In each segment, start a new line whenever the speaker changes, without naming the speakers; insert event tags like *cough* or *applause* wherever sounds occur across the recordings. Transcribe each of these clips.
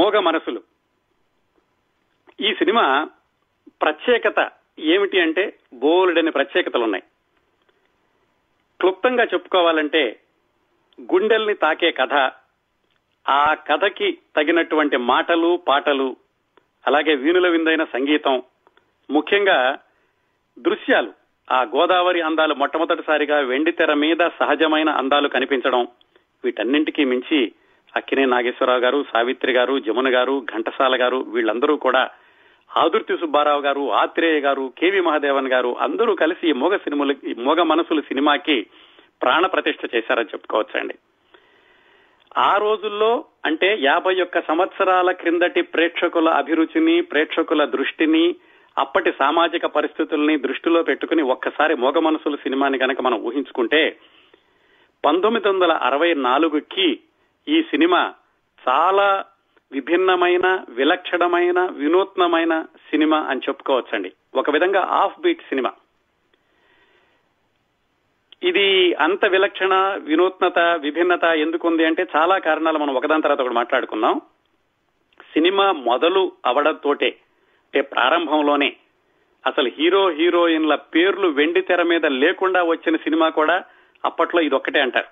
మోగ మనసులు. ఈ సినిమా ప్రత్యేకత ఏమిటి అంటే బోల్డని ప్రత్యేకతలు ఉన్నాయి క్లుప్తంగా చెప్పుకోవాలంటే గుండెల్ని తాకే కథ ఆ కథకి తగినటువంటి మాటలు పాటలు అలాగే వీణుల విందైన సంగీతం ముఖ్యంగా దృశ్యాలు. ఆ గోదావరి అందాలు మొట్టమొదటిసారిగా వెండితెర మీద సహజమైన అందాలు కనిపించడం వీటన్నింటికీ మించి అక్కినే నాగేశ్వరరావు గారు సావిత్రి గారు జమున గారు ఘంటసాల గారు వీళ్ళందరూ కూడా ఆదుర్తి సుబ్బారావు గారు ఆత్రేయ గారు కేవి మహాదేవన్ గారు అందరూ కలిసి ఈ మోగ సినిమాలు మోగ మనసులు సినిమాకి ప్రాణ ప్రతిష్ఠ చేశారని చెప్పుకోవచ్చండి. ఆ రోజుల్లో అంటే యాభై ఒక్క సంవత్సరాల క్రిందటి ప్రేక్షకుల అభిరుచిని ప్రేక్షకుల దృష్టిని అప్పటి సామాజిక పరిస్థితుల్ని దృష్టిలో పెట్టుకుని ఒక్కసారి మోగ మనసులు సినిమాని కనుక మనం ఊహించుకుంటే పంతొమ్మిది వందల అరవై నాలుగుకి ఈ సినిమా చాలా విభిన్నమైన విలక్షణమైన వినూత్నమైన సినిమా అని చెప్పుకోవచ్చండి. ఒక విధంగా ఆఫ్ బీట్ సినిమా. ఇది అంత విలక్షణ వినూత్నత విభిన్నత ఎందుకుంది అంటే చాలా కారణాలు మనం ఒకదాని తర్వాత ఒకటి మాట్లాడుకున్నాం సినిమా మొదలు అవడంతోటే అంటే ప్రారంభంలోనే అసలు హీరో హీరోయిన్ల పేర్లు వెండి తెర మీద లేకుండా వచ్చిన సినిమా కూడా అప్పట్లో ఇది ఒక్కటే అంటారు.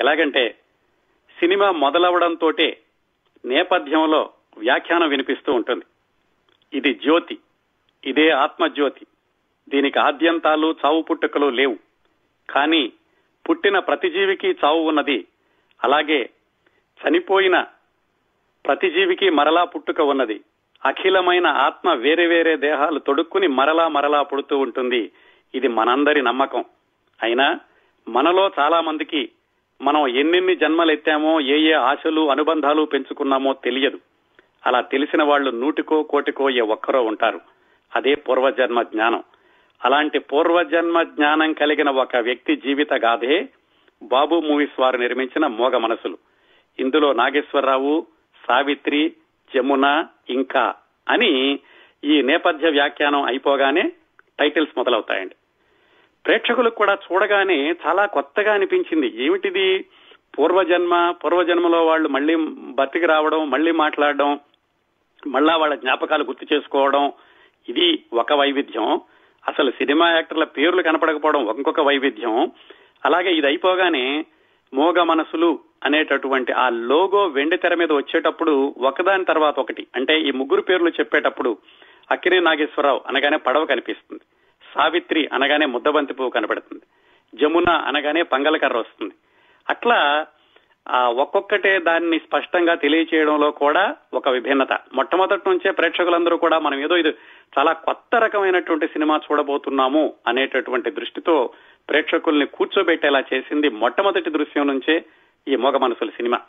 ఎలాగంటే సినిమా మొదలవడంతో నేపథ్యంలో వ్యాఖ్యానం వినిపిస్తూ ఉంటుంది. ఇది జ్యోతి. ఇదే ఆత్మజ్యోతి. దీనికి ఆద్యంతాలు చావు పుట్టుకలు లేవు. కానీ పుట్టిన ప్రతి జీవికి చావు ఉన్నది. అలాగే చనిపోయిన ప్రతి జీవికి మరలా పుట్టుక ఉన్నది. అఖిలమైన ఆత్మ వేరే వేరే దేహాలు తొడుక్కుని మరలా మరలా పుడుతూ ఉంటుంది. ఇది మనందరి నమ్మకం. అయినా మనలో చాలా మందికి మనం ఎన్నెన్ని జన్మలు ఎత్తామో ఏ ఏ ఆశలు అనుబంధాలు పెంచుకున్నామో తెలియదు. అలా తెలిసిన వాళ్ళు నూటికో కోటికో ఏ ఒక్కరో ఉంటారు. అదే పూర్వజన్మ జ్ఞానం. అలాంటి పూర్వజన్మ జ్ఞానం కలిగిన ఒక వ్యక్తి జీవిత గాథే బాబు మూవీస్ వారు నిర్మించిన మోగ మనసులు. ఇందులో నాగేశ్వరరావు సావిత్రి జమున ఇంకా అని ఈ నేపథ్య వ్యాఖ్యానం అయిపోగానే టైటిల్స్ మొదలవుతాయండి. ప్రేక్షకులకు కూడా చూడగానే చాలా కొత్తగా అనిపించింది. ఏమిటిది? పూర్వజన్మ పూర్వజన్మలో వాళ్ళు మళ్ళీ బతికి రావడం మళ్ళీ మాట్లాడడం మళ్ళా వాళ్ళ జ్ఞాపకాలు గుర్తు చేసుకోవడం ఇది ఒక వైవిధ్యం. అసలు సినిమా యాక్టర్ల పేర్లు కనపడకపోవడం ఇంకొక వైవిధ్యం. అలాగే ఇది అయిపోగానే మోగ మనసులు అనేటటువంటి ఆ లోగో వెండి తెర మీద వచ్చేటప్పుడు ఒకదాని తర్వాత ఒకటి అంటే ఈ ముగ్గురు పేర్లు చెప్పేటప్పుడు అక్కినే నాగేశ్వరరావు అనగానే పడవ కనిపిస్తుంది. సావిత్రి అనగానే ముద్దబంతి పువ్వు కనపడుతుంది జమున అనగానే పంగలకర్ర వస్తుంది. అట్లా ఆ ఒక్కొక్కటే దాన్ని స్పష్టంగా తెలియచేయడంలో కూడా ఒక విభిన్నత. మొట్టమొదటి నుంచే ప్రేక్షకులందరూ కూడా మనం ఏదో ఇది చాలా కొత్త రకమైనటువంటి సినిమా చూడబోతున్నాము అనేటటువంటి దృష్టితో ప్రేక్షకుల్ని కూర్చోబెట్టేలా చేసింది మొట్టమొదటి దృశ్యం నుంచే ఈ మోగ మనసుల సినిమా.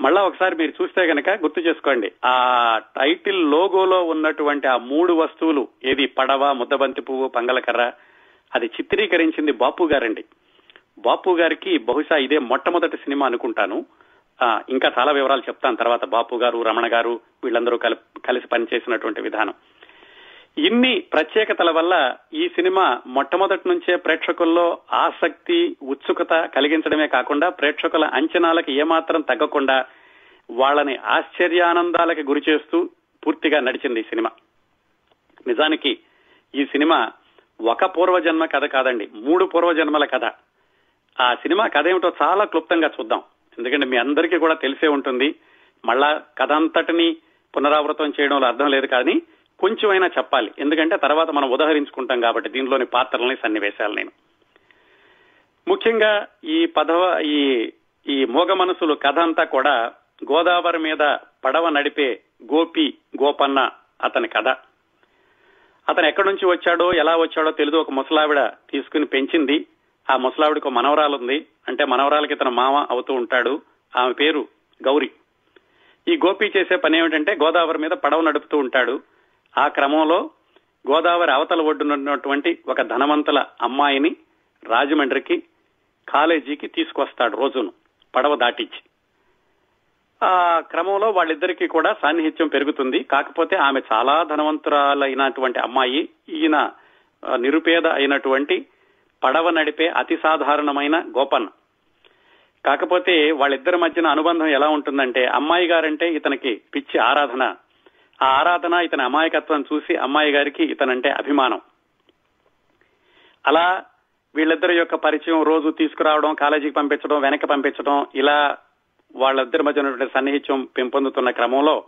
మళ్ళా ఒకసారి మీరు చూస్తే గనక గుర్తు చేసుకోండి. ఆ టైటిల్ లోగోలో ఉన్నటువంటి ఆ మూడు వస్తువులు ఏది పడవ ముద్దబంతి పువ్వు పంగలకర్ర అది చిత్రీకరించింది బాపు గారండి. బాపు గారికి బహుశా ఇదే మొట్టమొదటి సినిమా అనుకుంటాను. ఆ, ఇంకా చాలా వివరాలు చెప్తాను తర్వాత బాపు గారు రమణ గారు వీళ్ళందరూ కలిసి పనిచేసినటువంటి విధానం. ఇన్ని ప్రత్యేకతల వల్ల ఈ సినిమా మొట్టమొదటి నుంచే ప్రేక్షకుల్లో ఆసక్తి ఉత్సుకత కలిగించడమే కాకుండా ప్రేక్షకుల అంచనాలకు ఏమాత్రం తగ్గకుండా వాళ్ళని ఆశ్చర్యానందాలకి గురి చేస్తూ పూర్తిగా నడిచింది ఈ సినిమా. నిజానికి ఈ సినిమా ఒక పూర్వజన్మ కథ కాదండి మూడు పూర్వజన్మల కథ. ఆ సినిమా కథ ఏమిటో చాలా క్లుప్తంగా చూద్దాం. ఎందుకంటే మీ అందరికీ కూడా తెలిసే ఉంటుంది మళ్ళా కథ అంతటిని పునరావృతం చేయడంలో అర్థం లేదు కానీ కొంచెమైనా చెప్పాలి. ఎందుకంటే తర్వాత మనం ఉదహరించుకుంటాం కాబట్టి దీనిలోని పాత్రలని సన్నివేశాలు నేను. ముఖ్యంగా ఈ పదవ ఈ ఈ మోగ మనసులు కథ అంతా కూడా గోదావరి మీద పడవ నడిపే గోపి గోపన్న అతని కథ. అతను ఎక్కడి నుంచి వచ్చాడో ఎలా వచ్చాడో తెలియదు ఒక ముసలావిడ తీసుకుని పెంచింది. ఆ ముసలావిడికి మనవరాలు ఉంది అంటే మనవరాలకి ఇతను మామ అవుతూ ఉంటాడు. ఆమె పేరు గౌరీ. ఈ గోపి చేసే పని ఏమిటంటే గోదావరి మీద పడవ నడుపుతూ ఉంటాడు. ఆ క్రమంలో గోదావరి అవతల ఒడ్డునున్నటువంటి ఒక ధనవంతుల అమ్మాయిని రాజమండ్రికి కాలేజీకి తీసుకొస్తాడు రోజును పడవ దాటించి. ఆ క్రమంలో వాళ్ళిద్దరికీ కూడా సాన్నిహిత్యం పెరుగుతుంది. కాకపోతే ఆమె చాలా ధనవంతురాలైనటువంటి అమ్మాయి ఈయన నిరుపేద అయినటువంటి పడవ నడిపే అతి సాధారణమైన గోపన్న కాకపోతే వాళ్ళిద్దరి మధ్యన అనుబంధం ఎలా ఉంటుందంటే అమ్మాయి గారంటే ఇతనికి పిచ్చి ఆరాధన ఆ ఆరాధన ఇతని అమాయకత్వం చూసి అమ్మాయి గారికి ఇతనంటే అభిమానం. అలా వీళ్ళిద్దరి యొక్క పరిచయం రోజు తీసుకురావడం కాలేజీకి పంపించడం వెనక్కి పంపించడం ఇలా వాళ్ళిద్దరి మధ్య ఉన్నటువంటి సన్నిహిత్యం పెంపొందుతున్న క్రమంలో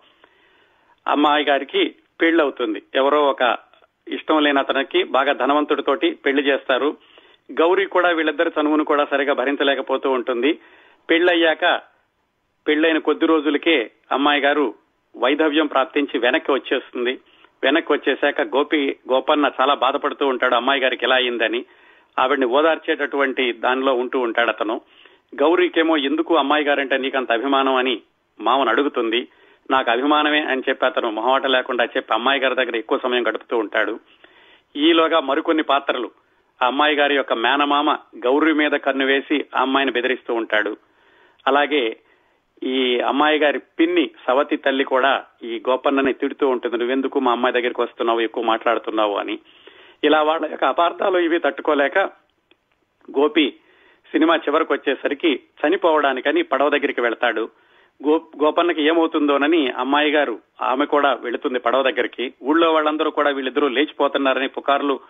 అమ్మాయి గారికి పెళ్ళి అవుతుంది ఎవరో ఒక ఇష్టం లేని అతనికి బాగా ధనవంతుడితోటి పెళ్ళి చేస్తారు. గౌరీ కూడా వీళ్ళిద్దరి చనువును కూడా సరిగా భరించలేకపోతూ ఉంటుంది. పెళ్ళయ్యాక పెళ్ళైన కొద్ది రోజులకే అమ్మాయి గారు వైధవ్యం ప్రాప్తించి వెనక్కి వచ్చేస్తుంది. వెనక్కి వచ్చేశాక గోపి గోపన్న చాలా బాధపడుతూ ఉంటాడు. అమ్మాయి గారికి ఎలా అయిందని ఆవిడ్ని ఓదార్చేటటువంటి దానిలో ఉంటూ ఉంటాడు అతను. గౌరీకేమో ఎందుకు అమ్మాయి గారంటే నీకంత అభిమానం అని మామను అడుగుతుంది. నాకు అభిమానమే అని చెప్పి అతను మొహమాట లేకుండా చెప్పి అమ్మాయి గారి దగ్గర ఎక్కువ సమయం గడుపుతూ ఉంటాడు. ఈలోగా మరికొన్ని పాత్రలు. ఆ అమ్మాయి గారి యొక్క మేనమామ గౌరీ మీద కన్ను వేసి ఆ అమ్మాయిని బెదిరిస్తూ ఉంటాడు. అలాగే ఈ అమ్మాయి గారి పిన్ని సవతి తల్లి కూడా ఈ గోపన్నని తిడుతూ ఉంటుంది. నువ్వెందుకు మా అమ్మాయి దగ్గరికి వస్తున్నావు? ఎక్కువ మాట్లాడుతున్నావు అని. ఇలా వాళ్ళ యొక్క అపార్థాలు ఇవి తట్టుకోలేక గోపి సినిమా చివరకు వచ్చేసరికి చనిపోవడానికని పడవ దగ్గరికి వెళ్తాడు. గో గోపన్నకి ఏమవుతుందోనని అమ్మాయి గారు ఆమె కూడా వెళుతుంది పడవ దగ్గరికి. ఊళ్ళో వాళ్ళందరూ కూడా వీళ్ళిద్దరూ లేచిపోతున్నారని పుకార్లు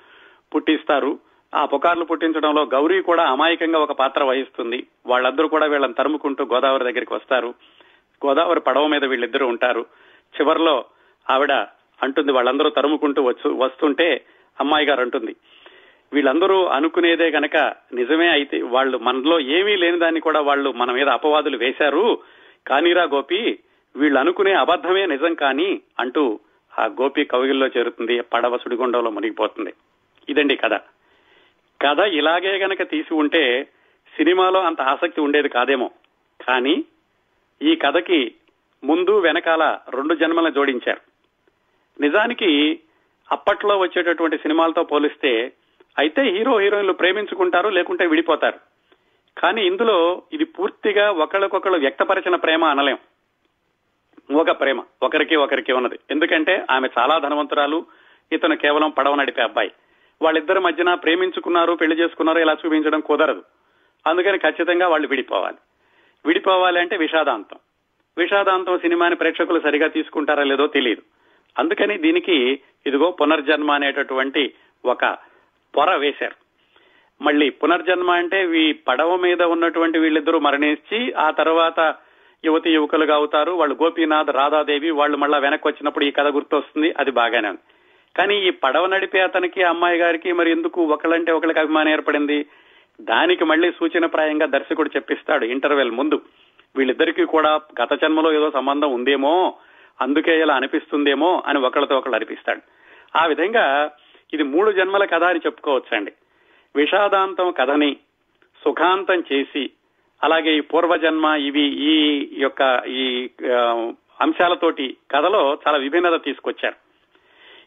పుట్టిస్తారు. ఆ పుకార్లు పుట్టించడంలో గౌరీ కూడా అమాయకంగా ఒక పాత్ర వహిస్తుంది. వాళ్ళందరూ కూడా వీళ్ళని తరుముకుంటూ గోదావరి దగ్గరికి వస్తారు. గోదావరి పడవ మీద వీళ్ళిద్దరూ ఉంటారు. చివరిలో ఆవిడ అంటుంది వాళ్ళందరూ తరుముకుంటూ వచ్చు వస్తుంటే అమ్మాయి గారు అంటుంది వీళ్ళందరూ అనుకునేదే గనక నిజమే అయితే వాళ్ళు మనలో ఏమీ లేని దాన్ని కూడా వాళ్ళు మన మీద అపవాదులు వేశారు. కానీరా గోపి వీళ్ళు అనుకునే అబద్ధమే నిజం కాని అంటూ ఆ గోపి కవిగిల్లో చేరుతుంది పడవ సుడిగుండంలో మునిగిపోతుంది. ఇదండి కథ. కథ ఇలాగే గనక తీసి ఉంటే సినిమాలో అంత ఆసక్తి ఉండేది కాదేమో. కానీ ఈ కథకి ముందు వెనకాల రెండు జన్మలను జోడించారు. నిజానికి అప్పట్లో వచ్చేటటువంటి సినిమాలతో పోలిస్తే అయితే హీరో హీరోయిన్లు ప్రేమించుకుంటారు లేకుంటే విడిపోతారు. కానీ ఇందులో ఇది పూర్తిగా ఒకళ్ళకొకళ్ళు వ్యక్తపరిచిన ప్రేమ అనలేం. మూగ ప్రేమ. ఒకరికి ఒకరికి ఉన్నది. ఎందుకంటే ఆమె చాలా ధనవంతురాలు. ఇతను కేవలం పడవ నడిపే అబ్బాయి. వాళ్ళిద్దరి మధ్యన ప్రేమించుకున్నారు పెళ్ళి చేసుకున్నారు ఇలా చూపించడం కుదరదు. అందుకని ఖచ్చితంగా వాళ్ళు విడిపోవాలి. విడిపోవాలి అంటే విషాదాంతం. విషాదాంతం సినిమాని ప్రేక్షకులు సరిగా తీసుకుంటారా లేదో తెలియదు అందుకని దీనికి ఇదిగో పునర్జన్మ అనేటటువంటి ఒక పొర వేశారు. మళ్ళీ పునర్జన్మ అంటే ఈ పడవ మీద ఉన్నటువంటి వీళ్ళిద్దరూ మరణించి ఆ తర్వాత యువతి యువకులుగా అవుతారు. వాళ్ళు గోపీనాథ్ రాధాదేవి వాళ్ళు మళ్ళా వెనక్కి వచ్చినప్పుడు ఈ కథ గుర్తొస్తుంది. అది బాగానే ఉంది. కానీ ఈ పడవ నడిపే అతనికి అమ్మాయి గారికి మరి ఎందుకు ఒకళ్ళంటే ఒకళ్ళకి అభిమానం ఏర్పడింది? దానికి మళ్ళీ సూచనప్రాయంగా దర్శకుడు చెప్పిస్తాడు ఇంటర్వెల్ ముందు. వీళ్ళిద్దరికీ కూడా గత జన్మలో ఏదో సంబంధం ఉందేమో అందుకే ఇలా అనిపిస్తుందేమో అని ఒకళ్ళతో ఒకళ్ళు అనిపిస్తాడు. ఆ విధంగా ఇది మూడు జన్మల కథ అని చెప్పుకోవచ్చండి. విషాదాంతం కథని సుఖాంతం చేసి అలాగే ఈ పూర్వజన్మ ఇవి ఈ యొక్క ఈ అంశాలతోటి కథలో చాలా విభిన్నత తీసుకొచ్చారు.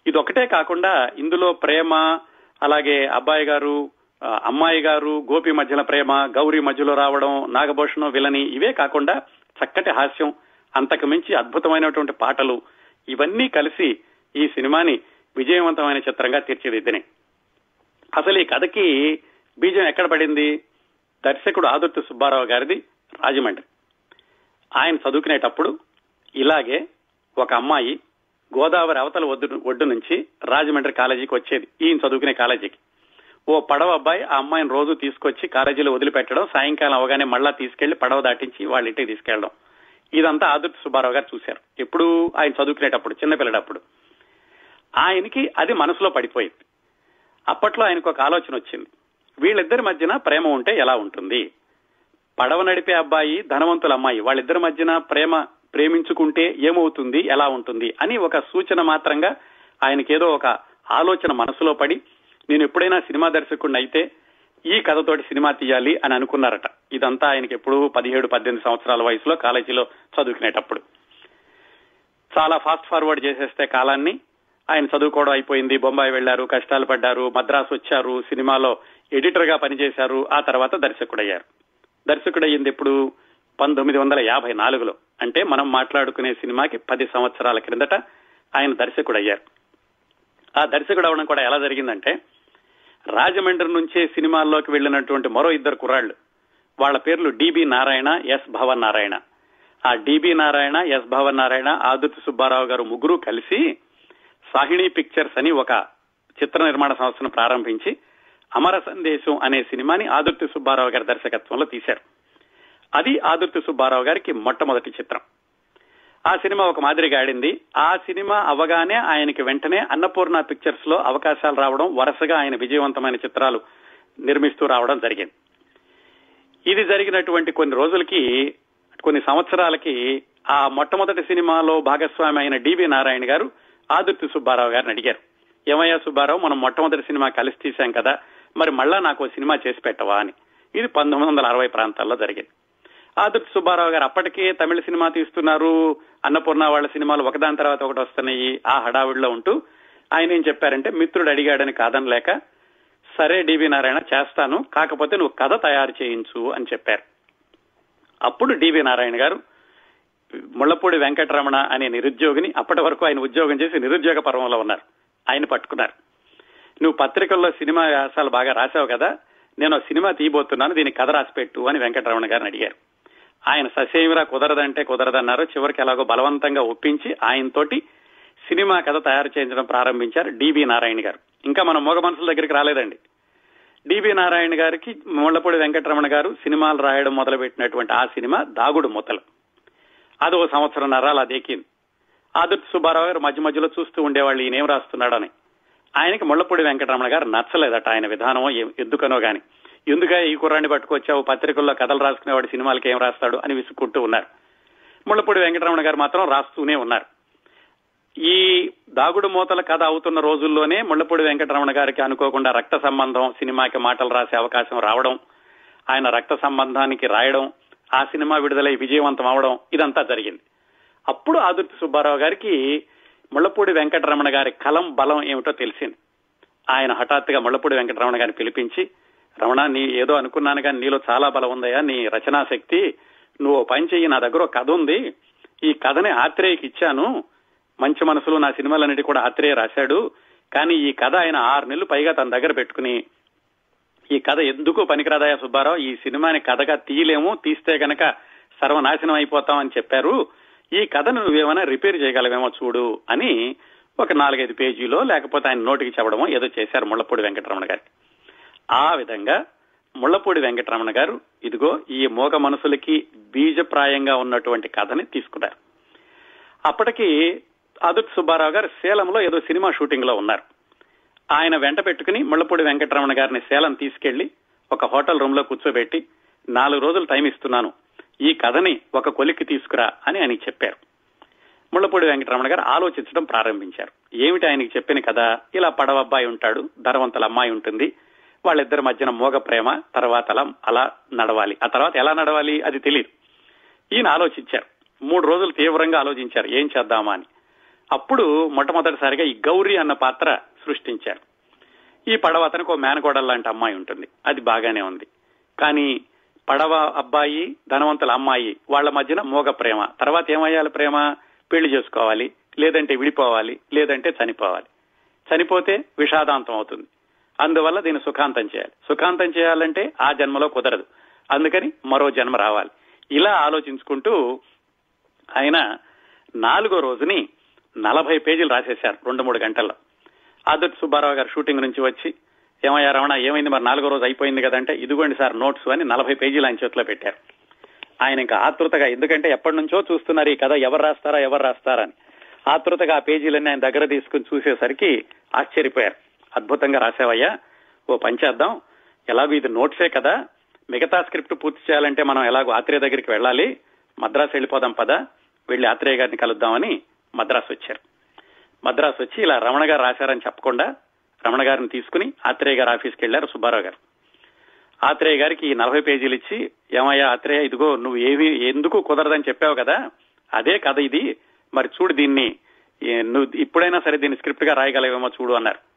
ఇది ఒకటే కాకుండా ఇందులో ప్రేమ అలాగే అబ్బాయి గారు అమ్మాయి గారు గోపి మధ్యన ప్రేమ గౌరీ మధ్యలో రావడం నాగభూషణం విలని ఇవే కాకుండా చక్కటి హాస్యం అంతకు మించి అద్భుతమైనటువంటి పాటలు. ఇవన్నీ కలిసి ఈ సినిమాని విజయవంతమైన చిత్రంగా తీర్చిదిద్దినాయి అసలు ఈ కథకి బీజం ఎక్కడ పడింది? దర్శకుడు ఆదుర్తి సుబ్బారావు గారిది రాజమండ్రి. ఆయన చదువుకునేటప్పుడు ఇలాగే ఒక అమ్మాయి గోదావరి అవతల ఒడ్డు ఒడ్డు నుంచి రాజమండ్రి కాలేజీకి వచ్చేది. ఈయన చదువుకునే కాలేజీకి. ఓ పడవ అబ్బాయి ఆ అమ్మాయిని రోజు తీసుకొచ్చి కాలేజీలో వదిలిపెట్టడం సాయంకాలం అవగానే మళ్ళా తీసుకెళ్ళి పడవ దాటించి వాళ్ళ ఇంటికి తీసుకెళ్ళడం ఇదంతా ఆదుర్తి సుబ్బారావు గారు చూశారు. ఎప్పుడు ఆయన చదువుకునేటప్పుడు చిన్నపిల్లడప్పుడు. ఆయనకి అది మనసులో పడిపోయింది. అప్పట్లో ఆయనకు ఒక ఆలోచన వచ్చింది. వీళ్ళిద్దరి మధ్యన ప్రేమ ఉంటే ఎలా ఉంటుంది? పడవ నడిపే అబ్బాయి ధనవంతుల అమ్మాయి వాళ్ళిద్దరి మధ్యన ప్రేమ ప్రేమించుకుంటే ఏమవుతుంది ఎలా ఉంటుంది అని ఒక సూచన మాత్రంగా ఆయనకేదో ఒక ఆలోచన మనసులో పడి నేను ఎప్పుడైనా సినిమా దర్శకుడిని అయితే ఈ కథతోటి సినిమా తీయాలి అని అనుకున్నారట. ఇదంతా ఆయనకి ఎప్పుడు పదిహేడు పద్దెనిమిది సంవత్సరాల వయసులో కాలేజీలో చదువుకునేటప్పుడు. చాలా ఫాస్ట్ ఫార్వర్డ్ చేసేస్తే కాలాన్ని ఆయన చదువుకోవడం అయిపోయింది బొంబాయి వెళ్ళారు కష్టాలు పడ్డారు మద్రాసు వచ్చారు సినిమాలో ఎడిటర్గా పనిచేశారు ఆ తర్వాత దర్శకుడయ్యారు. దర్శకుడయ్యింది ఎప్పుడు? పంతొమ్మిది వందల యాభై నాలుగులో. అంటే మనం మాట్లాడుకునే సినిమాకి పది సంవత్సరాల క్రిందట ఆయన దర్శకుడయ్యారు. ఆ దర్శకుడు అవడం కూడా ఎలా జరిగిందంటే రాజమండ్రి నుంచే సినిమాల్లోకి వెళ్ళినటువంటి మరో ఇద్దరు కుర్రాళ్ళు వాళ్ళ పేర్లు D B Narayana S Bhavan Narayana ఆ D B Narayana S Bhavan Narayana Adurthi Subbarao గారు ముగ్గురు కలిసి సాహిణి పిక్చర్స్ అని ఒక చిత్ర నిర్మాణ సంస్థను ప్రారంభించి అమర సందేశం అనే సినిమాని ఆదుర్తి సుబ్బారావు గారి దర్శకత్వంలో తీశారు. అది ఆదుర్తి సుబ్బారావు గారికి మొట్టమొదటి చిత్రం. ఆ సినిమా ఒక మాదిరిగా ఆడింది. ఆ సినిమా అవగానే ఆయనకి వెంటనే అన్నపూర్ణ పిక్చర్స్లో అవకాశాలు రావడం వరుసగా ఆయన విజయవంతమైన చిత్రాలు నిర్మిస్తూ రావడం జరిగింది. ఇది జరిగినటువంటి కొన్ని రోజులకి కొన్ని సంవత్సరాలకి ఆ మొట్టమొదటి సినిమాలో భాగస్వామి అయిన డివి నారాయణ గారు ఆదుర్తి సుబ్బారావు గారిని అడిగారు. ఏమయ్యా సుబ్బారావు మనం మొట్టమొదటి సినిమా కలిసి తీశాం కదా మరి మళ్ళా నాకు సినిమా చేసి పెట్టవా? అని. ఇది పంతొమ్మిది వందల అరవై ప్రాంతాల్లో జరిగింది. ఆదుర్తి సుబ్బారావు గారు అప్పటికే తమిళ సినిమా తీస్తున్నారు. అన్నపూర్ణ వాళ్ళ సినిమాలు ఒకదాని తర్వాత ఒకటి వస్తున్నాయి ఆ హడావిడిలో ఉంటూ. ఆయన ఏం చెప్పారంటే మిత్రుడు అడిగాడని కాదనలేక సరే డివి నారాయణ చేస్తాను కాకపోతే నువ్వు కథ తయారు చేయించు అని చెప్పారు. అప్పుడు డివి నారాయణ గారు ముళ్ళపూడి వెంకటరమణ అనే నిరుద్యోగిని అప్పటి వరకు ఆయన ఉద్యోగం చేసి నిరుద్యోగ పర్వంలో ఉన్నారు. ఆయన పట్టుకున్నారు. నువ్వు పత్రికల్లో సినిమా వ్యాసాలు బాగా రాశావు కదా నేను సినిమా తీయబోతున్నాను దీనికి కథ రాసిపెట్టు అని వెంకటరమణ గారిని అడిగారు. ఆయన ససేమిరా కుదరదంటే కుదరదన్నారు. చివరికి ఎలాగో బలవంతంగా ఒప్పించి ఆయనతోటి సినిమా కథ తయారు చేయించడం ప్రారంభించారు డిబి నారాయణ గారు. ఇంకా మన మూగ మనుషుల దగ్గరికి రాలేదండి. డిబి నారాయణ గారికి ముళ్ళపూడి వెంకటరమణ గారు సినిమాలు రాయడం మొదలుపెట్టినటువంటి ఆ సినిమా దాగుడు ముతలు. అది ఓ సంవత్సరం నరాలు అదేకింది ఆదుర్తి సుబ్బారావు గారు మధ్య మధ్యలో చూస్తూ ఉండేవాళ్ళు ఈయనేం రాస్తున్నాడని. ఆయనకి ముళ్ళపూడి వెంకటరమణ గారు నచ్చలేదట ఆయన విధానం ఎందుకనో గాని. ఎందుక ఈ కుర్రాన్ని పట్టుకొచ్చావు? పత్రికల్లో కథలు రాసుకునేవాడు సినిమాలకి ఏం రాస్తాడు? అని విసుక్కుంటూ ఉన్నారు. ముళ్ళపూడి వెంకటరమణ గారు మాత్రం రాస్తూనే ఉన్నారు. ఈ దాగుడు మూతల కథ అవుతున్న రోజుల్లోనే ముళ్ళపూడి వెంకటరమణ గారికి అనుకోకుండా రక్త సంబంధం సినిమాకి మాటలు రాసే అవకాశం రావడం ఆయన రక్త సంబంధానికి రాయడం ఆ సినిమా విడుదలై విజయవంతం అవడం ఇదంతా జరిగింది. అప్పుడు ఆదుర్తి సుబ్బారావు గారికి ముళ్ళపూడి వెంకటరమణ గారి కలం బలం ఏమిటో తెలిసింది. ఆయన హఠాత్తుగా ముళ్ళపూడి వెంకటరమణ గారిని పిలిపించి రమణ నీ ఏదో అనుకున్నాను కానీ నీలో చాలా బలం ఉందయ్యా నీ రచనా శక్తి. నువ్వు పని చెయ్యి నా దగ్గర ఒక కథ ఉంది. ఈ కథని ఆత్రేయకి ఇచ్చాను. మంచి మనసులు నా సినిమాలన్నిటి కూడా ఆత్రేయ రాశాడు. కానీ ఈ కథ ఆయన ఆరు నెలలు పైగా తన దగ్గర పెట్టుకుని ఈ కథ ఎందుకు పనికిరాదయా సుబ్బారావు? ఈ సినిమాని కథగా తీయలేము తీస్తే గనక సర్వనాశనం అయిపోతామని చెప్పారు. ఈ కథను నువ్వేమైనా రిపేర్ చేయగలవేమో చూడు అని ఒక నాలుగైదు పేజీలో లేకపోతే ఆయన నోటికి చెప్పడమో ఏదో చేశారు ముళ్ళపూడి వెంకటరమణ గారికి ఆ విధంగా ముళ్ళపూడి వెంకటరమణ గారు ఇదిగో ఈ మోగ మనసులకి బీజప్రాయంగా ఉన్నటువంటి కథని తీసుకున్నారు. అప్పటికి అదుట్ సుబ్బారావు గారు సేలంలో ఏదో సినిమా షూటింగ్లో ఉన్నారు. ఆయన వెంట పెట్టుకుని ముళ్ళపూడి వెంకటరమణ గారిని సేలం తీసుకెళ్ళి ఒక హోటల్ రూమ్లో కూర్చోబెట్టి నాలుగు రోజులు టైం ఇస్తున్నాను. ఈ కథని ఒక కొలిక్కి తీసుకురా అని ఆయనకి చెప్పారు. ముళ్ళపూడి వెంకటరమణ గారు ఆలోచించడం ప్రారంభించారు. ఏమిటి ఆయనకి చెప్పిన కథ? ఇలా పడవ అబ్బాయి ఉంటాడు ధనవంతుల అమ్మాయి ఉంటుంది. వాళ్ళిద్దరి మధ్యన మోగ ప్రేమ తర్వాత అలా అలా నడవాలి. ఆ తర్వాత ఎలా నడవాలి అది తెలియదు ఈయన ఆలోచించారు. మూడు రోజులు తీవ్రంగా ఆలోచించారు. ఏం చేద్దామా అని. అప్పుడు మొట్టమొదటిసారిగా ఈ గౌరీ అన్న పాత్ర సృష్టించారు. ఈ పడవ అతనికి ఒక మేనకోడల్ లాంటి అమ్మాయి ఉంటుంది. అది బాగానే ఉంది. కానీ పడవ అబ్బాయి ధనవంతుల అమ్మాయి వాళ్ళ మధ్యన మోగ ప్రేమ. తర్వాత ఏమయ్యాలి ప్రేమ? పెళ్ళి చేసుకోవాలి. లేదంటే విడిపోవాలి. లేదంటే చనిపోవాలి. చనిపోతే విషాదాంతం అవుతుంది. అందువల్ల దీన్ని సుఖాంతం చేయాలి. సుఖాంతం చేయాలంటే ఆ జన్మలో కుదరదు. అందుకని మరో జన్మ రావాలి. ఇలా ఆలోచించుకుంటూ ఆయన నాలుగో రోజుని నలభై పేజీలు రాసేశారు రెండు మూడు గంటల్లో. ఆదుర్తి సుబ్బారావు గారు షూటింగ్ నుంచి వచ్చి ఏమయ్యా రమణ ఏమైంది మరి నాలుగో రోజు అయిపోయింది కదంటే ఇదిగోండి సార్ నోట్స్ అని నలభై పేజీలు ఆయన చేతిలో పెట్టారు. ఆయన ఇంకా ఆతృతగా ఎందుకంటే ఎప్పటి నుంచో చూస్తున్నారు ఈ కథ ఎవరు రాస్తారా ఎవరు రాస్తారా అని. ఆతృతగా ఆ పేజీలన్నీ ఆయన దగ్గర తీసుకుని చూసేసరికి ఆశ్చర్యపోయారు. అద్భుతంగా రాసావయ్యా. ఓ పంచేద్దాం ఎలాగో ఇది నోట్సే కదా. మిగతా స్క్రిప్ట్ పూర్తి చేయాలంటే మనం ఎలాగో ఆత్రేయ దగ్గరికి వెళ్ళాలి. మద్రాసు వెళ్ళిపోదాం పదా. వెళ్ళి ఆత్రేయ గారిని కలుద్దామని మద్రాసు వచ్చారు. మద్రాసు వచ్చి ఇలా రమణ గారు రాశారని చెప్పకుండా రమణ గారిని తీసుకుని ఆత్రేయ గారు ఆఫీస్కి వెళ్ళారు సుబ్బారావు గారు. ఆత్రేయ గారికి నలభై పేజీలు ఇచ్చి ఏమయ్యా ఆత్రేయ ఇదిగో నువ్వు ఏమి ఎందుకు కుదరదని చెప్పావు కదా. అదే కథ ఇది. మరి చూడు దీన్ని. నువ్వు ఇప్పుడైనా సరే దీన్ని స్క్రిప్ట్గా రాయగలవేమో చూడు అన్నారు.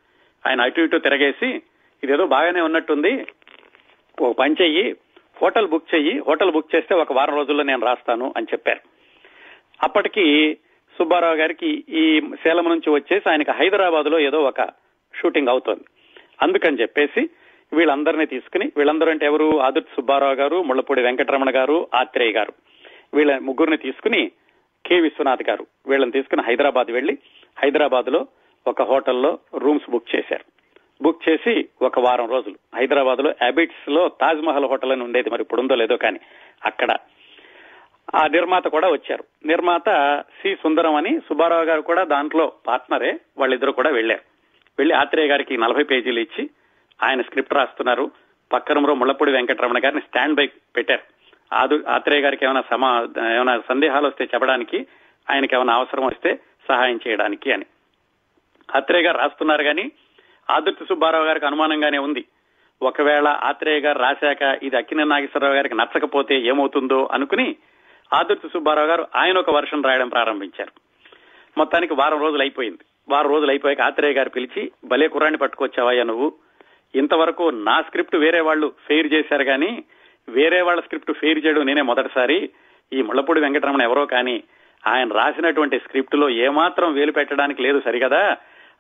ఆయన అటు ఇటు తిరగేసి ఇదేదో బాగానే ఉన్నట్టుంది. ఓ పని చెయ్యి హోటల్ బుక్ చెయ్యి హోటల్ బుక్ చేస్తే ఒక వారం రోజుల్లో నేను రాస్తాను అని చెప్పారు. అప్పటికి సుబ్బారావు గారికి ఈ సేలం నుంచి వచ్చేసి ఆయనకి హైదరాబాద్లో ఏదో ఒక షూటింగ్ అవుతోంది. అందుకని చెప్పేసి వీళ్ళందరినీ తీసుకుని వీళ్ళందరూ అంటే ఎవరు? ఆదుర్తి సుబ్బారావు గారు ముళ్ళపూడి వెంకటరమణ గారు ఆత్రేయ గారు. వీళ్ళ ముగ్గురిని తీసుకుని కె విశ్వనాథ్ గారు వీళ్ళని తీసుకుని హైదరాబాద్ వెళ్ళి హైదరాబాద్లో ఒక హోటల్లో రూమ్స్ బుక్ చేశారు. బుక్ చేసి ఒక వారం రోజులు. హైదరాబాద్లో అబిట్స్లో తాజ్ మహల్ హోటల్ అని ఉండేది మరి ఇప్పుడు ఉందో లేదో కానీ అక్కడ. ఆ నిర్మాత కూడా వచ్చారు. నిర్మాత సి సుందరం అని సుబ్బారావు గారు కూడా దాంట్లో పార్ట్నరే వాళ్ళిద్దరు కూడా వెళ్ళారు వెళ్ళి ఆత్రేయ గారికి నలభై పేజీలు ఇచ్చి ఆయన స్క్రిప్ట్ రాస్తున్నారు. పక్కన ముళ్ళపూడి వెంకటరమణ గారిని స్టాండ్ బై పెట్టారు. ఆదు ఆత్రేయ గారికి ఏమైనా సమా ఏమైనా సందేహాలు వస్తే చెప్పడానికి ఆయనకి ఏమైనా అవసరం వస్తే సహాయం చేయడానికి అని. ఆత్రేయ గారు రాస్తున్నారు కానీ ఆదుర్తి సుబ్బారావు గారికి అనుమానంగానే ఉంది. ఒకవేళ ఆత్రేయ గారు రాశాక ఇది అక్కిన నాగేశ్వరరావు గారికి నచ్చకపోతే ఏమవుతుందో అనుకుని ఆదుర్తి సుబ్బారావు గారు ఆయన ఒక వర్షం రాయడం ప్రారంభించారు. మొత్తానికి వారం రోజులు అయిపోయింది. వారం రోజులు అయిపోయాక ఆత్రేయ గారు పిలిచి భలే కుర్రాన్ని పట్టుకొచ్చావయ్యా నువ్వు? ఇంతవరకు నా స్క్రిప్ట్ వేరే వాళ్ళు ఫెయిర్ చేశారు కానీ వేరే వాళ్ళ స్క్రిప్ట్ ఫెయిర్ చేయడం నేనే మొదటిసారి. ఈ ముళ్ళపూడి వెంకటరమణ ఎవరో కానీ ఆయన రాసినటువంటి స్క్రిప్ట్లో ఏమాత్రం వేలు పెట్టడానికి లేదు సరిగదా?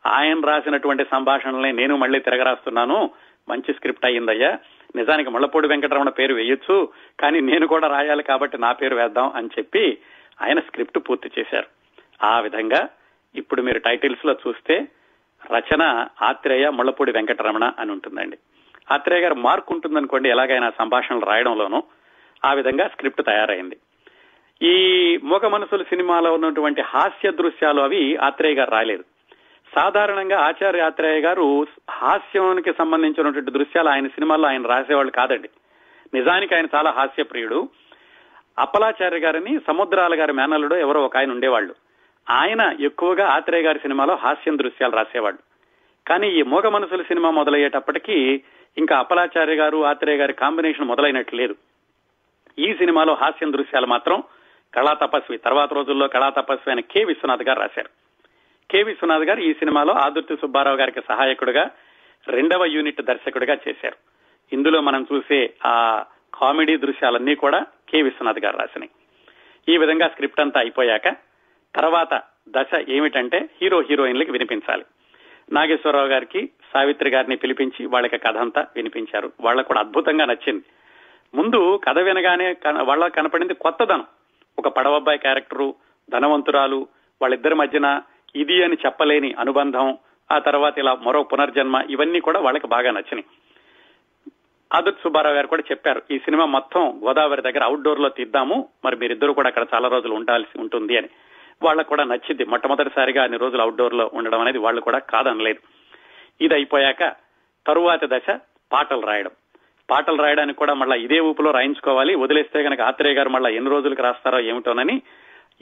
ఆయన రాసినటువంటి సంభాషణలే నేను మళ్ళీ తిరగరాస్తున్నాను. మంచి స్క్రిప్ట్ అయ్యిందయ్యా. నిజానికి ముళ్ళపూడి వెంకటరమణ పేరు వేయొచ్చు కానీ నేను కూడా రాయాలి కాబట్టి నా పేరు వేద్దాం అని చెప్పి ఆయన స్క్రిప్ట్ పూర్తి చేశారు. ఆ విధంగా ఇప్పుడు మీరు టైటిల్స్లో చూస్తే రచన ఆత్రేయ ముళ్ళపూడి వెంకటరమణ అని ఉంటుందండి. ఆత్రేయ గారు మార్క్ ఉంటుందనుకోండి ఎలాగైనా సంభాషణలు రాయడంలోనూ. ఆ విధంగా స్క్రిప్ట్ తయారైంది. ఈ మూగ మనసులు సినిమాలో ఉన్నటువంటి హాస్య దృశ్యాలు అవి ఆత్రేయ గారు రాలేదు సాధారణంగా ఆచార్య ఆత్రేయ గారు హాస్యానికి సంబంధించినటువంటి దృశ్యాలు ఆయన సినిమాల్లో ఆయన రాసేవాళ్ళు కాదండి. నిజానికి ఆయన చాలా హాస్యప్రియుడు. అప్పలాచార్య గారిని సముద్రాల గారి మేనల్లుడు ఎవరో ఒక ఆయన ఉండేవాళ్ళు. ఆయన ఎక్కువగా ఆత్రేయ గారి సినిమాలో హాస్యం దృశ్యాలు రాసేవాళ్ళు. కానీ ఈ మూగ మనసుల సినిమా మొదలయ్యేటప్పటికీ ఇంకా అప్పలాచార్య గారు ఆత్రేయ గారి కాంబినేషన్ మొదలైనట్లు లేదు. ఈ సినిమాలో హాస్యం దృశ్యాలు మాత్రం కళా తపస్వి తర్వాత రోజుల్లో కళా తపస్వి అని కె. విశ్వనాథ్ గారు రాశారు. కె విశ్వనాథ్ గారు ఈ సినిమాలో ఆదుర్తి సుబ్బారావు గారికి సహాయకుడుగా రెండవ యూనిట్ దర్శకుడిగా చేశారు. ఇందులో మనం చూసే ఆ కామెడీ దృశ్యాలన్నీ కూడా కె విశ్వనాథ్ గారు రాసినాయి. ఈ విధంగా స్క్రిప్ట్ అంతా అయిపోయాక తర్వాత దశ ఏమిటంటే హీరో హీరోయిన్లకి వినిపించాలి. నాగేశ్వరరావు గారికి సావిత్రి గారిని పిలిపించి వాళ్ళకి కథ అంతా వినిపించారు. వాళ్ళకు కూడా అద్భుతంగా నచ్చింది. ముందు కథ వినగానే వాళ్ళకి కనపడింది కొత్తదనం. ఒక పడవబ్బాయి క్యారెక్టరు ధనవంతురాలు వాళ్ళిద్దరి మధ్యన ఇది అని చెప్పలేని అనుబంధం ఆ తర్వాత ఇలా మరో పునర్జన్మ ఇవన్నీ కూడా వాళ్ళకి బాగా నచ్చినాయి. ఆదుత్ సుబ్బారావు గారు కూడా చెప్పారు ఈ సినిమా మొత్తం గోదావరి దగ్గర అవుట్డోర్లో తీద్దాము మరి మీరిద్దరు కూడా అక్కడ చాలా రోజులు ఉండాల్సి ఉంటుంది అని. వాళ్ళకు కూడా నచ్చింది మొట్టమొదటిసారిగా అన్ని రోజులు అవుట్డోర్లో ఉండడం అనేది వాళ్ళు కూడా కాదనలేదు. ఇది అయిపోయాక తరువాతి దశ పాటలు రాయడం. పాటలు రాయడానికి కూడా మళ్ళీ ఇదే ఊపులో రాయించుకోవాలి వదిలేస్తే కనుక ఆత్రేయ గారు మళ్ళీ ఎన్ని రోజులకు రాస్తారో ఏమిటోనని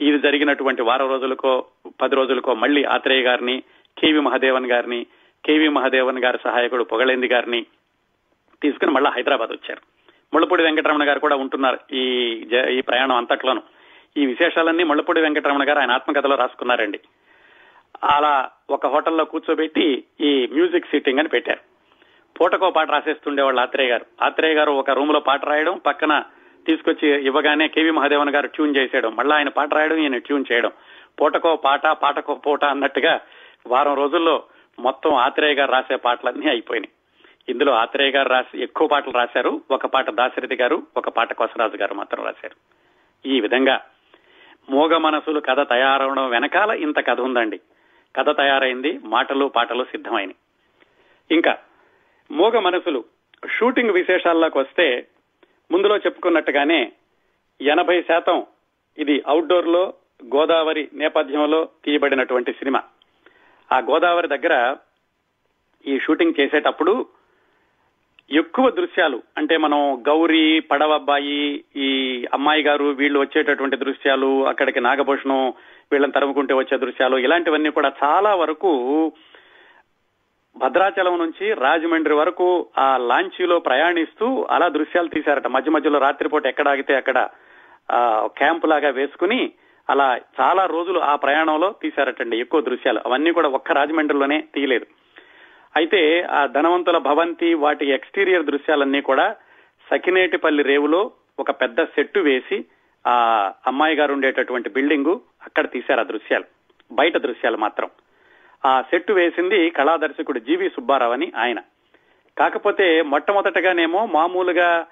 ఇది జరిగినటువంటి వారం రోజులకో పది రోజులకో మళ్ళీ ఆత్రేయ గారిని కేవి మహాదేవన్ గారిని కేవి మహాదేవన్ గారి సహాయకుడు పొగలేంది గారిని తీసుకుని మళ్ళీ హైదరాబాద్ వచ్చారు. ముళ్ళపూడి వెంకటరమణ గారు కూడా ఉంటున్నారు ఈ ఈ ప్రయాణం అంతట్లోనూ. ఈ విశేషాలన్నీ ముళ్ళపూడి వెంకటరమణ గారు ఆయన ఆత్మకథలో రాసుకున్నారండి. అలా ఒక హోటల్లో కూర్చోబెట్టి ఈ మ్యూజిక్ సీటింగ్ అని పెట్టారు. పూటకో పాట రాసేస్తుండేవాళ్ళు ఆత్రేయ గారు. ఆత్రేయ గారు ఒక రూమ్లో పాట రాయడం పక్కన తీసుకొచ్చి ఇవ్వగానే కేవి మహాదేవన్ గారు ట్యూన్ చేసేయడం మళ్ళీ ఆయన పాట రాయడం ఈయన ట్యూన్ చేయడం. పూటకో పాట పాటకో పూట అన్నట్టుగా వారం రోజుల్లో మొత్తం ఆత్రేయ గారు రాసే పాటలన్నీ అయిపోయినాయి. ఇందులో ఆత్రేయ గారు రాసి ఎక్కువ పాటలు రాశారు. ఒక పాట దాశరథి గారు ఒక పాట కొసరాజు గారు మాత్రం రాశారు. ఈ విధంగా మోగ మనసులు కథ తయారవడం వెనకాల ఇంత కథ ఉందండి. కథ తయారైంది మాటలు పాటలు సిద్ధమైనవి ఇంకా మోగ మనసులు షూటింగ్ విశేషాల్లోకి వస్తే ముందులో చెప్పుకున్నట్టుగానే ఎనభై శాతం ఇది అవుట్డోర్లో గోదావరి నేపథ్యంలో తీయబడినటువంటి సినిమా. ఆ గోదావరి దగ్గర ఈ షూటింగ్ చేసేటప్పుడు ఎక్కువ దృశ్యాలు అంటే మనం గౌరీ పడవబ్బాయి ఈ అమ్మాయి గారు వీళ్ళు వచ్చేటటువంటి దృశ్యాలు అక్కడికి నాగభూషణం వీళ్ళని తరుముకుంటే వచ్చే దృశ్యాలు ఇలాంటివన్నీ కూడా చాలా వరకు భద్రాచలం నుంచి రాజమండ్రి వరకు ఆ లాంచీలో ప్రయాణిస్తూ అలా దృశ్యాలు తీశారట. మధ్య మధ్యలో రాత్రిపూట ఎక్కడ ఆగితే అక్కడ క్యాంప్ లాగా వేసుకుని అలా చాలా రోజులు ఆ ప్రయాణంలో తీశారటండి. ఎక్కువ దృశ్యాలు. అవన్నీ కూడా ఒక్క రాజమండ్రిలోనే తీయలేదు. అయితే ఆ ధనవంతుల భవంతి వాటి ఎక్స్టీరియర్ దృశ్యాలన్నీ కూడా సకినేటిపల్లి రేవులో ఒక పెద్ద సెట్టు వేసి ఆ అమ్మాయి గారు ఉండేటటువంటి బిల్డింగు అక్కడ తీశారు ఆ దృశ్యాలు. బయట దృశ్యాలు మాత్రం. ఆ సెట్టు వేసింది కళాదర్శకుడు జీవి సుబ్బారావు అని ఆయన. కాకపోతే మొట్టమొదటగానేమో మామూలుగా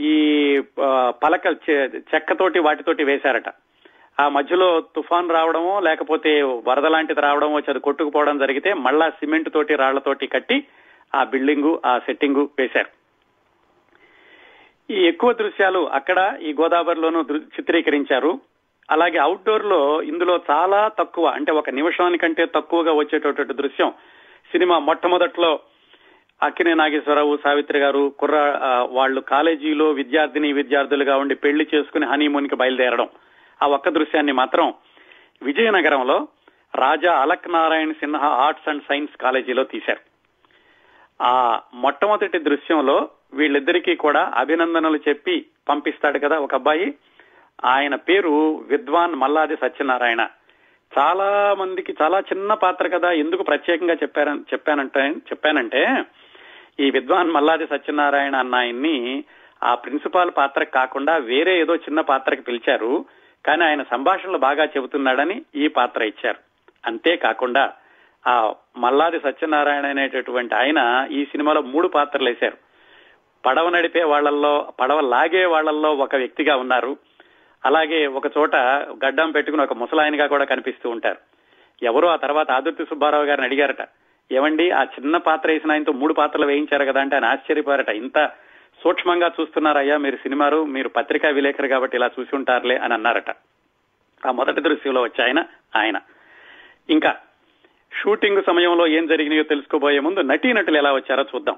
ఈ పలక చె- చెక్కతోటి వాటితోటి వేశారట. ఆ మధ్యలో తుఫాన్ రావడమో లేకపోతే వరద లాంటిది రావడమో వచ్చి అది కొట్టుకుపోవడం జరిగితే మళ్ళా సిమెంట్ తోటి రాళ్ళతోటి కట్టి ఆ బిల్డింగు ఆ సెట్టింగు వేశారు. ఈ ఎక్కువ దృశ్యాలు అక్కడ ఈ గోదావరిలోనూ దృ- చిత్రీకరించారు. అలాగే అవుట్డోర్లో ఇందులో చాలా తక్కువ అంటే ఒక నిమిషానికంటే తక్కువగా వచ్చేటటువంటి దృశ్యం సినిమా మొట్టమొదట్లో అక్కినే నాగేశ్వరరావు సావిత్రి గారు కుర్ర వాళ్ళు కాలేజీలో విద్యార్థిని విద్యార్థులుగా ఉండి పెళ్ళి చేసుకుని హనీమూన్కి బయలుదేరడం. ఆ ఒక్క దృశ్యాన్ని మాత్రం విజయనగరంలో Raja Alak Narayan Sinha arts and science కాలేజీలో తీశారు. ఆ మొట్టమొదటి దృశ్యంలో వీళ్ళిద్దరికీ కూడా అభినందనలు చెప్పి పంపిస్తాడు కదా ఒక అబ్బాయి. ఆయన పేరు విద్వాన్ మల్లాది సత్యనారాయణ. చాలా మందికి చాలా చిన్న పాత్ర కదా ఎందుకు ప్రత్యేకంగా చెప్పారని చెప్పానంటే చెప్పానంటే ఈ విద్వాన్ మల్లాది సత్యనారాయణ అన్న ఆయన్ని ఆ ప్రిన్సిపాల్ పాత్ర కాకుండా వేరే ఏదో చిన్న పాత్రకి పిలిచారు. కానీ ఆయన సంభాషణలు బాగా చెబుతున్నాడని ఈ పాత్ర ఇచ్చారు. అంతేకాకుండా ఆ మల్లాది సత్యనారాయణ అనేటటువంటి ఆయన ఈ సినిమాలో మూడు పాత్రలు వేశారు పడవ నడిపే వాళ్ళల్లో పడవ లాగే వాళ్ళల్లో ఒక వ్యక్తిగా ఉన్నారు. అలాగే ఒక చోట గడ్డం పెట్టుకుని ఒక ముసలాయనగా కూడా కనిపిస్తూ ఉంటారు. ఎవరో ఆ తర్వాత ఆదుర్తి సుబ్బారావు గారిని అడిగారట ఏమండి ఆ చిన్న పాత్ర వేసిన ఆయనతో మూడు పాత్రలు వేయించారు కదా అంటే ఆయన ఆశ్చర్యపోయారట. ఇంత సూక్ష్మంగా చూస్తున్నారయ్యా మీరు సినిమాలు మీరు పత్రికా విలేకరు కాబట్టి ఇలా చూసి ఉంటారులే అని అన్నారట. ఆ మొదటి దృశ్యంలో వచ్చాయన ఆయన ఆయన. ఇంకా షూటింగ్ సమయంలో ఏం జరిగినాయో తెలుసుకోబోయే ముందు నటీనటులు ఎలా వచ్చారో చూద్దాం.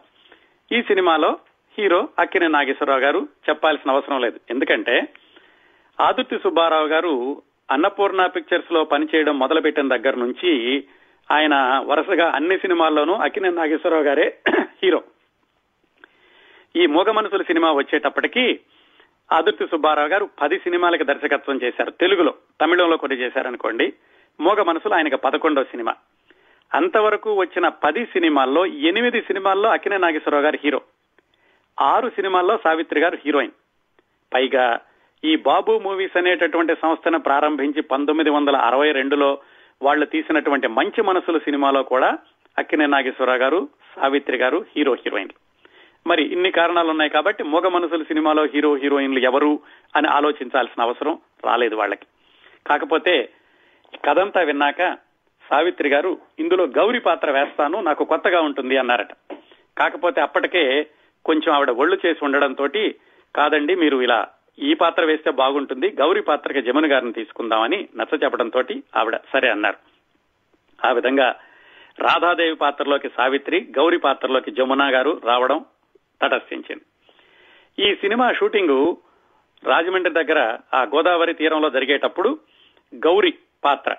ఈ సినిమాలో హీరో అక్కినే నాగేశ్వరరావు గారు చెప్పాల్సిన అవసరం లేదు. ఎందుకంటే ఆదుర్తి సుబ్బారావు గారు అన్నపూర్ణ పిక్చర్స్లో పనిచేయడం మొదలుపెట్టిన దగ్గర నుంచి ఆయన వరుసగా అన్ని సినిమాల్లోనూ అక్కినే నాగేశ్వరరావు గారే *clears throat* హీరో. ఈ మూగ మనసుల సినిమా వచ్చేటప్పటికి ఆదుర్తి సుబ్బారావు గారు పది సినిమాలకు దర్శకత్వం చేశారు. తెలుగులో తమిళంలో కొన్ని చేశారనుకోండి. మూగ మనసులు ఆయనకు పదకొండో సినిమా. అంతవరకు వచ్చిన పది సినిమాల్లో ఎనిమిది సినిమాల్లో అక్కినే నాగేశ్వరరావు గారు హీరో. ఆరు సినిమాల్లో సావిత్రి గారు హీరోయిన్. పైగా ఈ బాబు మూవీస్ అనేటటువంటి సంస్థను ప్రారంభించి పంతొమ్మిది వందల అరవై రెండులో వాళ్ళు తీసినటువంటి మంచి మనసులు సినిమాలో కూడా అక్కినే నాగేశ్వరరావు గారు సావిత్రి గారు హీరో హీరోయిన్లు. మరి ఇన్ని కారణాలు ఉన్నాయి కాబట్టి మూగ మనసుల సినిమాలో హీరో హీరోయిన్లు ఎవరు అని ఆలోచించాల్సిన అవసరం రాలేదు వాళ్ళకి. కాకపోతే కథంతా విన్నాక సావిత్రి గారు ఇందులో గౌరీ పాత్ర వేస్తాను నాకు కొత్తగా ఉంటుంది అన్నారట. కాకపోతే అప్పటికే కొంచెం ఆవిడ ఒళ్ళు చేసి ఉండడంతో కాదండి మీరు ఇలా ఈ పాత్ర వేస్తే బాగుంటుంది. గౌరీ పాత్రకి జమున గారిని తీసుకుందామని నచ్చ చెప్పడంతో ఆవిడ సరే అన్నారు. ఆ విధంగా రాధాదేవి పాత్రలోకి సావిత్రి గౌరీ పాత్రలోకి జమున గారు రావడం తటస్థించింది. ఈ సినిమా షూటింగ్ రాజమండ్రి దగ్గర ఆ గోదావరి తీరంలో జరిగేటప్పుడు గౌరీ పాత్ర.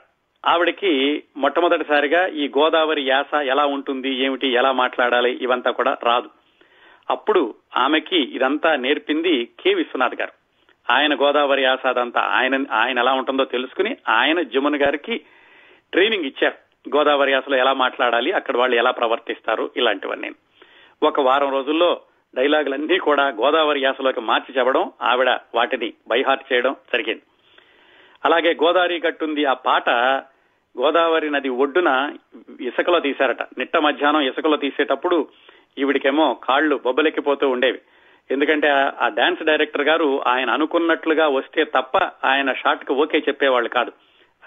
ఆవిడకి మొట్టమొదటిసారిగా ఈ గోదావరి యాస ఎలా ఉంటుంది ఏమిటి ఎలా మాట్లాడాలి ఇవంతా కూడా రాదు. అప్పుడు ఆమెకి ఇదంతా నేర్పింది కె విశ్వనాథ్ గారు. ఆయన గోదావరి ఆసాద్ అంతా ఆయన ఆయన ఎలా ఉంటుందో తెలుసుకుని ఆయన జమున్ గారికి ట్రైనింగ్ ఇచ్చారు. గోదావరి ఆసలో ఎలా మాట్లాడాలి అక్కడ వాళ్ళు ఎలా ప్రవర్తిస్తారు ఇలాంటివన్నీ. ఒక వారం రోజుల్లో డైలాగులన్నీ కూడా గోదావరి యాసలోకి మార్చి చెప్పడం ఆవిడ వాటిని బైహార్ట్ చేయడం జరిగింది. అలాగే గోదావరి గట్టుంది ఆ పాట గోదావరి నది ఒడ్డున ఇసుకలో తీశారట. నిట్ట మధ్యాహ్నం ఇసుకలో తీసేటప్పుడు ఈవిడికేమో కాళ్ళు బొబ్బలెక్కిపోతూ ఉండేవి. ఎందుకంటే ఆ డాన్స్ డైరెక్టర్ గారు ఆయన అనుకున్నట్లుగా వస్తే తప్ప ఆయన షాట్కు ఓకే చెప్పేవాళ్ళు కాదు.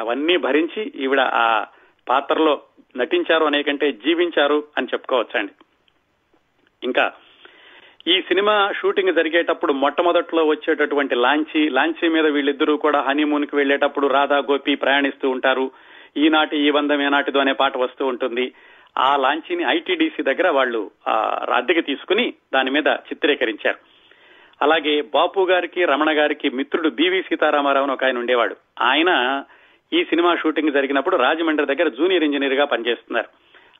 అవన్నీ భరించి ఈవిడ ఆ పాత్రలో నటించారు అనేకంటే జీవించారు అని చెప్పుకోవచ్చండి. ఇంకా ఈ సినిమా షూటింగ్ జరిగేటప్పుడు మొట్టమొదట్లో వచ్చేటటువంటి లాంచీ లాంచీ మీద వీళ్ళిద్దరూ కూడా హనీమూన్కి వెళ్ళేటప్పుడు రాధా గోపి ప్రయాణిస్తూ ఉంటారు. ఈనాటి ఈ వందం ఏనాటిదో అనే పాట వస్తూ ఉంటుంది. ఆ లాంచీని ఐటీడీసీ దగ్గర వాళ్ళు అద్దెకి తీసుకుని దాని మీద చిత్రీకరించారు. అలాగే బాపు గారికి రమణ గారికి మిత్రుడు బివి సీతారామారావు అని ఒక ఆయన ఉండేవాడు. ఆయన ఈ సినిమా షూటింగ్ జరిగినప్పుడు రాజమండ్రి దగ్గర జూనియర్ ఇంజనీర్గా పనిచేస్తున్నారు.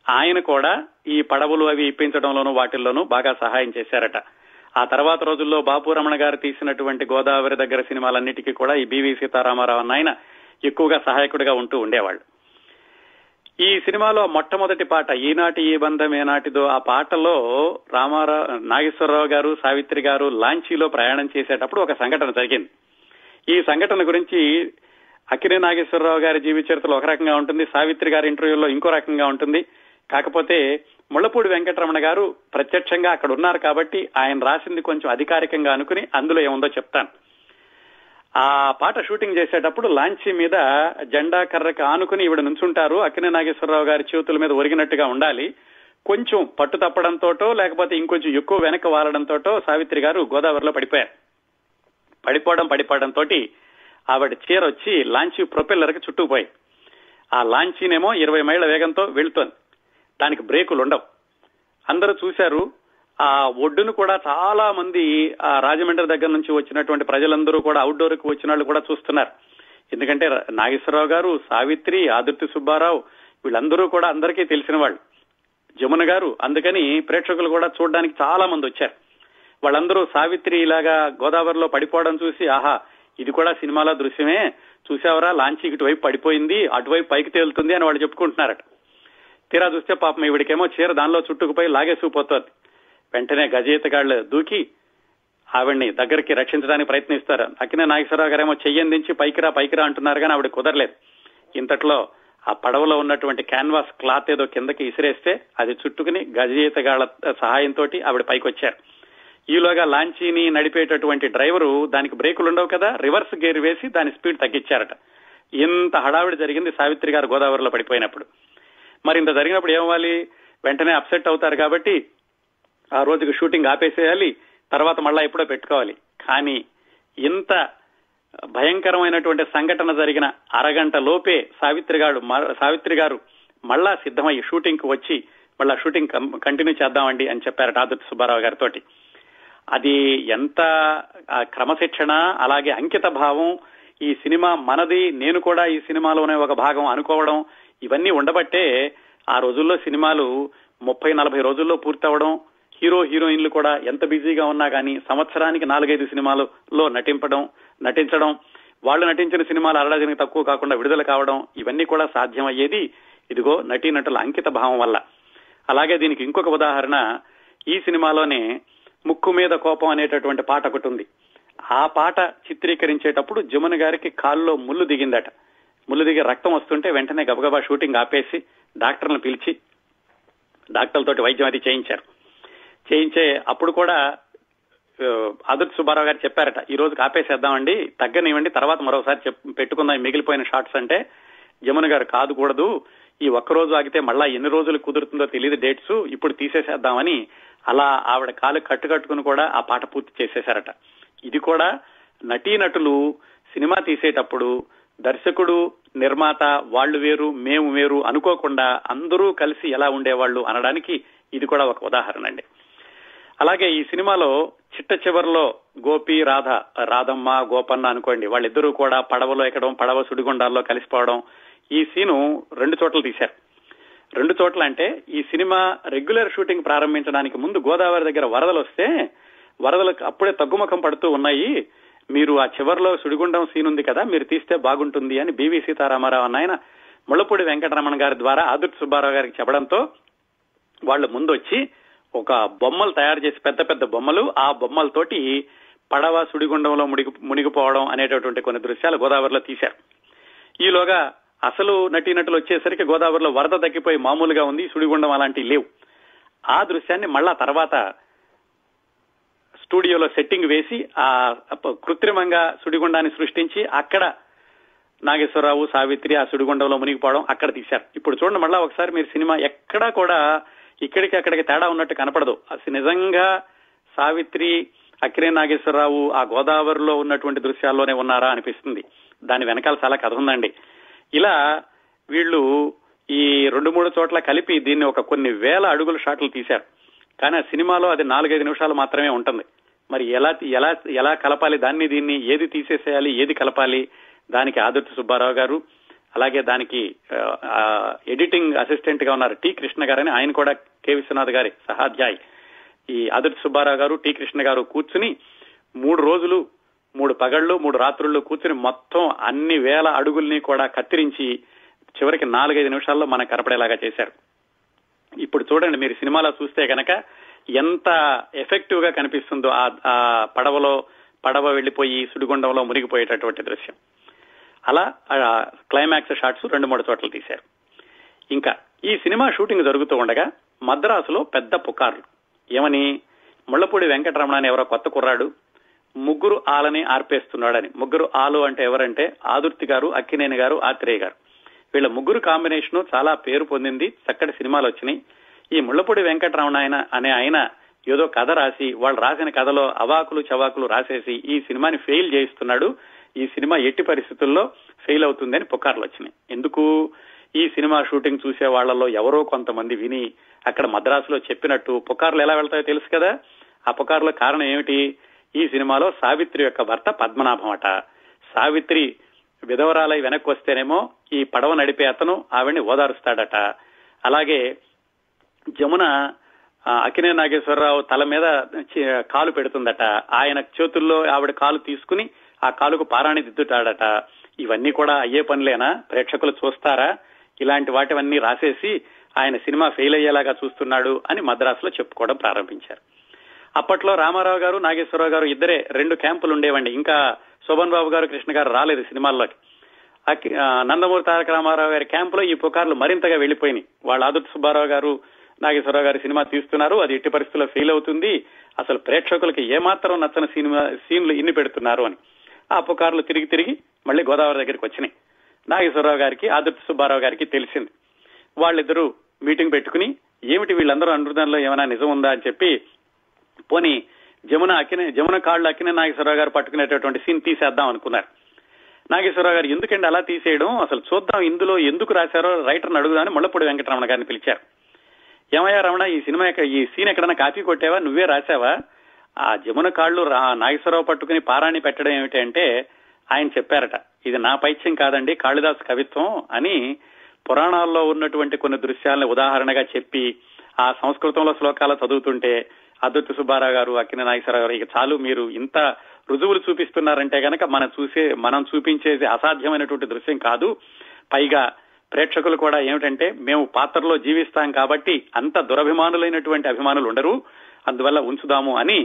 ఆయన కూడా ఈ పడవలు అవి ఇప్పించడంలోనూ వాటిల్లోనూ బాగా సహాయం చేశారట. ఆ తర్వాత రోజుల్లో బాపు రమణ గారు తీసినటువంటి గోదావరి దగ్గర సినిమాలన్నిటికీ కూడా ఈ బివి సీతారామారావు అన్న ఆయన ఎక్కువగా సహాయకుడిగా ఉంటూ ఉండేవాళ్ళు. ఈ సినిమాలో మొట్టమొదటి పాట ఈనాటి ఈ బంధం ఏనాటిదో ఆ పాటలో రామారావు నాగేశ్వరరావు గారు సావిత్రి గారు లాంచీలో ప్రయాణం చేసేటప్పుడు ఒక సంఘటన జరిగింది. ఈ సంఘటన గురించి అక్కినే నాగేశ్వరరావు గారి జీవిత చరిత్రలో ఒక రకంగా ఉంటుంది సావిత్రి గారి ఇంటర్వ్యూలో ఇంకో రకంగా ఉంటుంది. కాకపోతే ముళ్ళపూడి వెంకటరమణ గారు ప్రత్యక్షంగా అక్కడ ఉన్నారు కాబట్టి ఆయన రాసింది కొంచెం అధికారికంగా అనుకుని అందులో ఏముందో చెప్తాను. ఆ పాట షూటింగ్ చేసేటప్పుడు లాంచీ మీద జెండా కర్రకి ఆనుకుని ఈవిడ నుంచుంటారు. అక్కినే నాగేశ్వరరావు గారి చేతుల మీద ఒరిగినట్టుగా ఉండాలి. కొంచెం పట్టు తప్పడంతోటో లేకపోతే ఇంకొంచెం ఎక్కువ వెనక వాలడంతోటో సావిత్రి గారు గోదావరిలో పడిపోయారు. పడిపోవడం పడిపోవడంతో ఆవిడ చీర వచ్చి లాంచీ ప్రొపెల్లర్కి చుట్టుకుపోయి ఆ లాంచీనేమో ఇరవై మైళ్ళ వేగంతో వెళుతోంది. దానికి బ్రేకులు ఉండవు అందరూ చూశారు. ఆ ఒడ్డును కూడా చాలా మంది ఆ రాజమండ్రి దగ్గర నుంచి వచ్చినటువంటి ప్రజలందరూ కూడా అవుట్డోర్కు వచ్చిన వాళ్ళు కూడా చూస్తున్నారు. ఎందుకంటే నాగేశ్వరరావు గారు సావిత్రి ఆదిత్య సుబ్బారావు వీళ్ళందరూ కూడా అందరికీ తెలిసిన వాళ్ళు. జమున గారు అందుకని ప్రేక్షకులు కూడా చూడడానికి చాలా మంది వచ్చారు. వాళ్ళందరూ సావిత్రి ఇలాగా గోదావరిలో పడిపోవడం చూసి ఆహా ఇది కూడా సినిమాలో దృశ్యమే. చూసావరా లాంచి ఇటువైపు పడిపోయింది అటువైపు పైకి తేలుతుంది అని వాళ్ళు చెప్పుకుంటున్నారట. తీరా చూస్తే పాపం ఇవిడికేమో చీర దానిలో చుట్టుకుపోయి లాగేసుకుపోతుంది. వెంటనే గజయితగాళ్ళు దూకి ఆవిడ్ని దగ్గరికి రక్షించడానికి ప్రయత్నిస్తారు. అక్కినే నాగేశ్వరరావు గారేమో చెయ్యందించి పైకిరా పైకిరా అంటున్నారు కానీ ఆవిడ కుదరలేదు. ఇంతట్లో ఆ పడవలో ఉన్నటువంటి క్యాన్వాస్ క్లాత్ ఏదో కిందకి ఇసిరేస్తే అది చుట్టుకుని గజయితగాళ్ళ సహాయంతో ఆవిడ పైకి వచ్చారు ఈలోగా లాంచీని నడిపేటటువంటి డ్రైవరు దానికి బ్రేకులు ఉండవు కదా రివర్స్ గేర్ వేసి దాని స్పీడ్ తగ్గించారట. ఇంత హడావిడి జరిగింది సావిత్రి గారు గోదావరిలో పడిపోయినప్పుడు. మరి ఇంత జరిగినప్పుడు ఏమవ్వాలి వెంటనే అప్సెట్ అవుతారు కాబట్టి ఆ రోజుకి షూటింగ్ ఆపేసేయాలి తర్వాత మళ్ళా ఎప్పుడో పెట్టుకోవాలి. కానీ ఇంత భయంకరమైనటువంటి సంఘటన జరిగిన అరగంట లోపే సావిత్రి గారు సావిత్రి గారు మళ్ళా సిద్ధమై షూటింగ్కు వచ్చి మళ్ళా షూటింగ్ కంటిన్యూ చేద్దామండి అని చెప్పారట ఆదిత్య సుబ్బారావు గారితో అది ఎంత క్రమశిక్షణ అలాగే అంకిత భావం ఈ సినిమా మనది నేను కూడా ఈ సినిమాలోనే ఒక భాగం అనుకోవడం ఇవన్నీ ఉండబట్టే ఆ రోజుల్లో సినిమాలు ముప్పై నలభై రోజుల్లో పూర్తవడం హీరో హీరోయిన్లు కూడా ఎంత బిజీగా ఉన్నా కానీ సంవత్సరానికి నాలుగైదు సినిమాలలో నటింపడం నటించడం వాళ్ళు నటించిన సినిమాలు అరడజనికి తక్కువ కాకుండా విడుదల కావడం ఇవన్నీ కూడా సాధ్యమయ్యేది ఇదిగో నటీనటుల అంకిత భావం వల్ల. అలాగే దీనికి ఇంకొక ఉదాహరణ ఈ సినిమాలోనే ముక్కు మీద కోపం అనేటటువంటి పాట ఒకటి ఉంది. ఆ పాట చిత్రీకరించేటప్పుడు జమున గారికి కాల్లో ముళ్ళు దిగిందట. ముళ్ళు దిగి రక్తం వస్తుంటే వెంటనే గబగబా షూటింగ్ ఆపేసి డాక్టర్ను పిలిచి డాక్టర్లతోటి వైద్యం అది చేయించారు. చేయించే అప్పుడు కూడా ఆదిత్య సుబ్బారావు గారు చెప్పారట ఈ రోజు ఆపేసేద్దామండి తగ్గనివ్వండి తర్వాత మరోసారి పెట్టుకుందాం మిగిలిపోయిన షార్ట్స్ అంటే. జమున గారు కాదు కూడదు ఈ ఒక్క రోజు ఆగితే మళ్ళా ఎన్ని రోజులు కుదురుతుందో తెలియదు డేట్స్ ఇప్పుడు తీసేసేద్దామని. అలా ఆవిడ కాలు కట్టుకట్టుకుని కూడా ఆ పాట పూర్తి చేసేశారట. ఇది కూడా నటీనటులు సినిమా తీసేటప్పుడు దర్శకుడు నిర్మాత వాళ్ళు వేరు మేము వేరు అనుకోకుండా అందరూ కలిసి ఎలా ఉండేవాళ్ళు అనడానికి ఇది కూడా ఒక ఉదాహరణ అండి. అలాగే ఈ సినిమాలో చిట్ట చివరిలో గోపి రాధ రాధమ్మ గోపన్న అనుకోండి వాళ్ళిద్దరూ కూడా పడవలో ఎక్కడం పడవ సుడిగుండాల్లో కలిసిపోవడం ఈ సీను రెండు చోట్ల తీశారు. రెండు చోట్ల అంటే ఈ సినిమా రెగ్యులర్ షూటింగ్ ప్రారంభించడానికి ముందు గోదావరి దగ్గర వరదలు వస్తే వరదలకు అప్పుడే తగ్గుముఖం పడుతూ ఉన్నాయి. మీరు ఆ చివరిలో సుడిగుండం సీన్ ఉంది కదా మీరు తీస్తే బాగుంటుంది అని బివి సీతారామారావు అన్న ముళ్ళపూడి వెంకటరమణ గారి ద్వారా ఆదుర్తి సుబ్బారావు గారికి చెప్పడంతో వాళ్ళు ముందు వచ్చి ఒక బొమ్మలు తయారు చేసి పెద్ద పెద్ద బొమ్మలు ఆ బొమ్మలతోటి పడవ సుడిగుండంలో మునిగి మునిగిపోవడం అనేటటువంటి కొన్ని దృశ్యాలు గోదావరిలో తీశారు. ఈలోగా అసలు నటీనటులు వచ్చేసరికి గోదావరిలో వరద తగ్గిపోయి మామూలుగా ఉంది సుడిగుండం అలాంటివి లేవు. ఆ దృశ్యాన్ని మళ్ళా తర్వాత స్టూడియోలో సెట్టింగ్ వేసి ఆ కృత్రిమంగా సుడిగుండాన్ని సృష్టించి అక్కడ నాగేశ్వరరావు సావిత్రి ఆ సుడిగుండంలో మునిగిపోవడం అక్కడ తీశారు. ఇప్పుడు చూడండి మళ్ళా ఒకసారి మీరు సినిమా ఎక్కడా కూడా ఇక్కడికి అక్కడికి తేడా ఉన్నట్టు కనపడదు. అసలు నిజంగా సావిత్రి అక్కిరే నాగేశ్వరరావు ఆ గోదావరిలో ఉన్నటువంటి దృశ్యాల్లోనే ఉన్నారా అనిపిస్తుంది. దాని వెనకాల చాలా కథ ఉందండి. ఇలా వీళ్ళు ఈ రెండు మూడు చోట్ల కలిపి దీన్ని ఒక కొన్ని వేల అడుగుల షాట్లు తీశారు. కానీ ఆ సినిమాలో అది నాలుగైదు నిమిషాలు మాత్రమే ఉంటుంది. మరి ఎలా ఎలా ఎలా కలపాలి? దాన్ని దీన్ని ఏది తీసేసేయాలి? ఏది కలపాలి? దానికి ఆదిత్య సుబ్బారావు గారు అలాగే దానికి ఎడిటింగ్ అసిస్టెంట్గా ఉన్నారు టి కృష్ణ గారని ఆయన కూడా కె విశ్వనాథ్ గారి సహాధ్యాయ్. ఈ ఆదిత్య సుబ్బారావు గారు టి కృష్ణ గారు కూర్చుని మూడు రోజులు మూడు పగళ్ళు మూడు రాత్రుల్లో కూర్చుని మొత్తం అన్ని వేల అడుగుల్ని కూడా కత్తిరించి చివరికి నాలుగైదు నిమిషాల్లో మనకు కనపడేలాగా చేశారు. ఇప్పుడు చూడండి మీరు సినిమాలో చూస్తే కనుక ఎంత ఎఫెక్టివ్గా కనిపిస్తుందో ఆ పడవలో పడవ వెళ్ళిపోయి సుడిగుండంలో మునిగిపోయేటటువంటి దృశ్యం. అలా క్లైమాక్స్ షాట్స్ రెండు మూడు చోట్ల తీశారు. ఇంకా ఈ సినిమా షూటింగ్ జరుగుతూ ఉండగా మద్రాసులో పెద్ద పుకార్లు. ఏమని? ముళ్ళపూడి వెంకటరమణ అని ఎవరో కొత్త కుర్రాడు ముగ్గురు ఆలని ఆర్పేస్తున్నాడని. ముగ్గురు ఆలు అంటే ఎవరంటే ఆదుర్తి గారు అక్కినేని గారు ఆత్రేయ గారు. వీళ్ళ ముగ్గురు కాంబినేషన్ చాలా పేరు పొందింది చక్కటి సినిమాలు వచ్చినాయి. ఈ ముళ్ళపూడి వెంకటరమణ ఆయన అనే ఆయన ఏదో కథ రాసి వాళ్ళు రాసిన కథలో అవాకులు చవాకులు రాసేసి ఈ సినిమాని ఫెయిల్ చేయిస్తున్నాడు. ఈ సినిమా ఎట్టి పరిస్థితుల్లో ఫెయిల్ అవుతుందని పుకార్లు వచ్చినాయి. ఎందుకు? ఈ సినిమా షూటింగ్ చూసే వాళ్ళలో ఎవరో కొంతమంది విని అక్కడ మద్రాసులో చెప్పినట్టు పుకార్లు ఎలా వెళ్తాయో తెలుసు కదా? ఆ పుకార్ల కారణం ఏమిటి? ఈ సినిమాలో సావిత్రి యొక్క భర్త పద్మనాభం అట. సావిత్రి విధవరాలై వెనక్కి వస్తేనేమో ఈ పడవ నడిపే అతను ఆవిడ్ని ఓదారుస్తాడట. అలాగే జమున అకినే నాగేశ్వరరావు తల మీద కాలు పెడుతుందట. ఆయన చేతుల్లో ఆవిడ కాలు తీసుకుని ఆ కాలుకు పారాణి దిద్దుతాడట. ఇవన్నీ కూడా అయ్యే పనులేనా? ప్రేక్షకులు చూస్తారా? ఇలాంటి వాటివన్నీ రాసేసి ఆయన సినిమా ఫెయిల్ అయ్యేలాగా చూస్తున్నాడు అని మద్రాసులో చెప్పుకోవడం ప్రారంభించారు. అప్పట్లో రామారావు గారు నాగేశ్వరరావు గారు ఇద్దరే రెండు క్యాంపులు ఉండేవండి. ఇంకా శోభన్ బాబు గారు కృష్ణ గారు రాలేదు సినిమాల్లోకి. నందమూరి తారక రామారావు గారి క్యాంపులో ఈ పుకార్లు మరింతగా వెళ్ళిపోయినాయి వాళ్ళ ఆదుర్తి సుబ్బారావు గారు నాగేశ్వరరావు గారి సినిమా తీస్తున్నారు. అది ఎట్టి పరిస్థితుల్లో ఫెయిల్ అవుతుంది. అసలు ప్రేక్షకులకి ఏమాత్రం నచ్చని సినిమా సీన్లు ఇన్ని పెడుతున్నారు అని. ఆ పుకార్లు తిరిగి తిరిగి మళ్ళీ గోదావరి దగ్గరికి వచ్చినాయి. నాగేశ్వరరావు గారికి ఆదిత్య సుబ్బారావు గారికి తెలిసింది. వాళ్ళిద్దరూ మీటింగ్ పెట్టుకుని ఏమిటి వీళ్ళందరూ అనుదానంలో ఏమైనా నిజం ఉందా అని చెప్పి పోనీ జమున అక్కిన జమున కాళ్ళు అక్కిన నాగేశ్వరరావు గారు పట్టుకునేటటువంటి సీన్ తీసేద్దాం అనుకున్నారు. నాగేశ్వరరావు గారు ఎందుకండి అలా తీసేయడం? అసలు చూద్దాం ఇందులో ఎందుకు రాశారో రైటర్ని అడుగుదామని ముళ్ళపూడి వెంకటరమణ గారిని పిలిచారు. ఏమయ్యా రమణ ఈ సినిమా ఈ సీన్ ఎక్కడైనా కాపీ కొట్టావా? నువ్వే రాశావా? ఆ జమున కాళ్ళు నాగేశ్వరరావు పట్టుకుని పారాణి పెట్టడం ఏమిటంటే ఆయన చెప్పారట ఇది నా పైత్యం కాదండి కాళిదాస్ కవిత్వం అని పురాణాల్లో ఉన్నటువంటి కొన్ని దృశ్యాలను ఉదాహరణగా చెప్పి ఆ సంస్కృతంలో శ్లోకాలు చదువుతుంటే అద్దుర్తి సుబ్బారావు గారు అక్కిన నాగేశ్వరరావు గారు ఇక చాలు మీరు ఇంత రుజువులు చూపిస్తున్నారంటే గనక మనం చూసే మనం చూపించేది అసాధ్యమైనటువంటి దృశ్యం కాదు. పైగా ప్రేక్షకులు కూడా ఏమిటంటే మేము పాత్రలో జీవిస్తాం కాబట్టి అంత దురభిమానులైనటువంటి అభిమానులు ఉండరు అందువల్ల ఉంచుదాము అని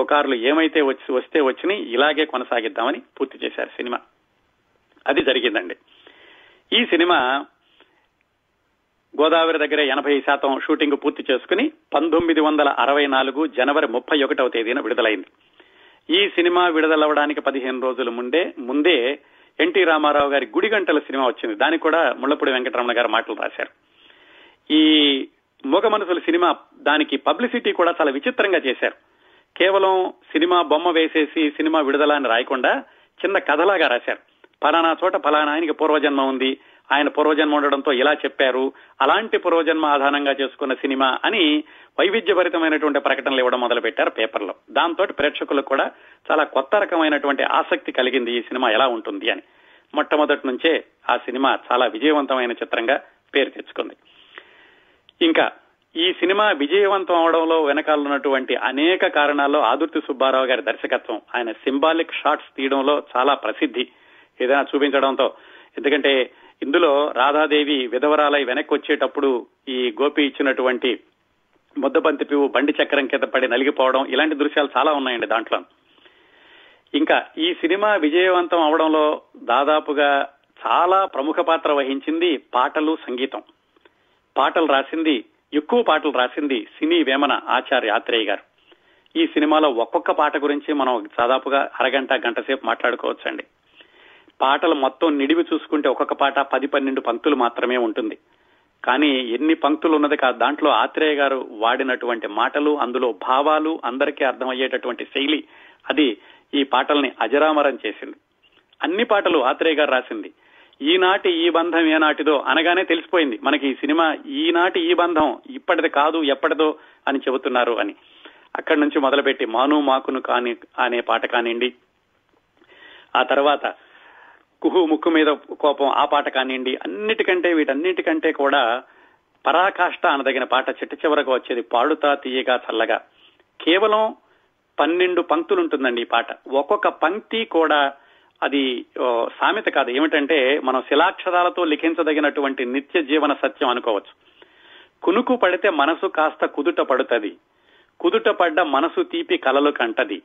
పుకార్లు ఏమైతే వచ్చి వస్తే వచ్చినాయి ఇలాగే కొనసాగిద్దామని పూర్తి చేశారు సినిమా. అది జరిగిందండి. ఈ సినిమా గోదావరి దగ్గర ఎనభై శాతం షూటింగ్ పూర్తి చేసుకుని పంతొమ్మిది వందల అరవై నాలుగు జనవరి ముప్పై ఒకటవ తేదీన విడుదలైంది. ఈ సినిమా విడుదలవడానికి పదిహేను రోజుల ముందే ముందే ఎన్టీ రామారావు గారి గుడి గంటల సినిమా వచ్చింది. దానికి కూడా ముళ్ళపూడి వెంకటరమణ గారు మాటలు రాశారు. ఈ మూగ మనసుల సినిమా దానికి పబ్లిసిటీ కూడా చాలా విచిత్రంగా చేశారు. కేవలం సినిమా బొమ్మ వేసేసి సినిమా విడుదల అని రాయకుండా చిన్న కథలాగా రాశారు. ఫలానా చోట ఫలానా ఆయనకి పూర్వజన్మ ఉంది. ఆయన పూర్వజన్మ ఉండడంతో ఇలా చెప్పారు. అలాంటి పూర్వజన్మ ఆధారంగా చేసుకున్న సినిమా అని వైవిధ్యభరితమైనటువంటి ప్రకటనలు ఇవ్వడం మొదలు పెట్టారు పేపర్లో. దాంతో ప్రేక్షకులకు కూడా చాలా కొత్త రకమైనటువంటి ఆసక్తి కలిగింది ఈ సినిమా ఎలా ఉంటుంది అని. మొట్టమొదటి నుంచే ఆ సినిమా చాలా విజయవంతమైన చిత్రంగా పేరు తెచ్చుకుంది. ఇంకా ఈ సినిమా విజయవంతం అవడంలో వెనకాలన్నటువంటి అనేక కారణాల్లో ఆదుర్తి సుబ్బారావు గారి దర్శకత్వం ఆయన సింబాలిక్ షాట్స్ తీయడంలో చాలా ప్రసిద్ధి ఏదైనా చూపించడంతో. ఎందుకంటే ఇందులో రాధాదేవి విధవరాలై వెనక్కి వచ్చేటప్పుడు ఈ గోపి ఇచ్చినటువంటి ముద్దబంతి పువ్వు బండి చక్రం కింద పడి నలిగిపోవడం ఇలాంటి దృశ్యాలు చాలా ఉన్నాయండి దాంట్లో. ఇంకా ఈ సినిమా విజయవంతం అవడంలో దాదాపుగా చాలా ప్రముఖ పాత్ర వహించింది పాటలు సంగీతం. పాటలు రాసింది ఎక్కువ పాటలు రాసింది సినీ వేమన ఆచార్య ఆత్రేయ గారు. ఈ సినిమాలో ఒక్కొక్క పాట గురించి మనం దాదాపుగా అరగంట గంట సేపు మాట్లాడుకోవచ్చండి. పాటలు మొత్తం నిడివి చూసుకుంటే ఒక్కొక్క పాట పది పన్నెండు పంక్తులు మాత్రమే ఉంటుంది. కానీ ఎన్ని పంక్తులు ఉన్నది కాదు దాంట్లో ఆత్రేయ గారు వాడినటువంటి మాటలు అందులో భావాలు అందరికీ అర్థమయ్యేటటువంటి శైలి అది ఈ పాటల్ని అజరామరం చేసింది. అన్ని పాటలు ఆత్రేయ గారు రాసింది. ఈనాటి ఈ బంధం ఏనాటిదో అనగానే తెలిసిపోయింది. మనకి ఈ సినిమా ఈనాటి ఈ బంధం ఇప్పటిది కాదు ఎప్పటిదో అని చెబుతున్నారు అని. అక్కడి నుంచి మొదలుపెట్టి మాను మాకును కాని అనే పాట కానివ్వండి ఆ తర్వాత కుహు ముక్కు మీద కోపం ఆ పాట కానివ్వండి అన్నిటికంటే వీటన్నిటికంటే కూడా పరాకాష్ట అనదగిన పాట చిట్ట చివరకు వచ్చేది పాడుతా తీయగా చల్లగా. కేవలం పన్నెండు పంక్తులు ఉంటుందండి ఈ పాట. ఒక్కొక్క పంక్తి కూడా అది సామెత కాదు. ఏమిటంటే మనం శిలాక్షరాలతో లిఖించదగినటువంటి నిత్య జీవన సత్యం అనుకోవచ్చు. కునుకు పడితే మనసు కాస్త కుదుట పడుతుంది. కుదుట పడ్డ మనసు తీపి కలలు కంటది.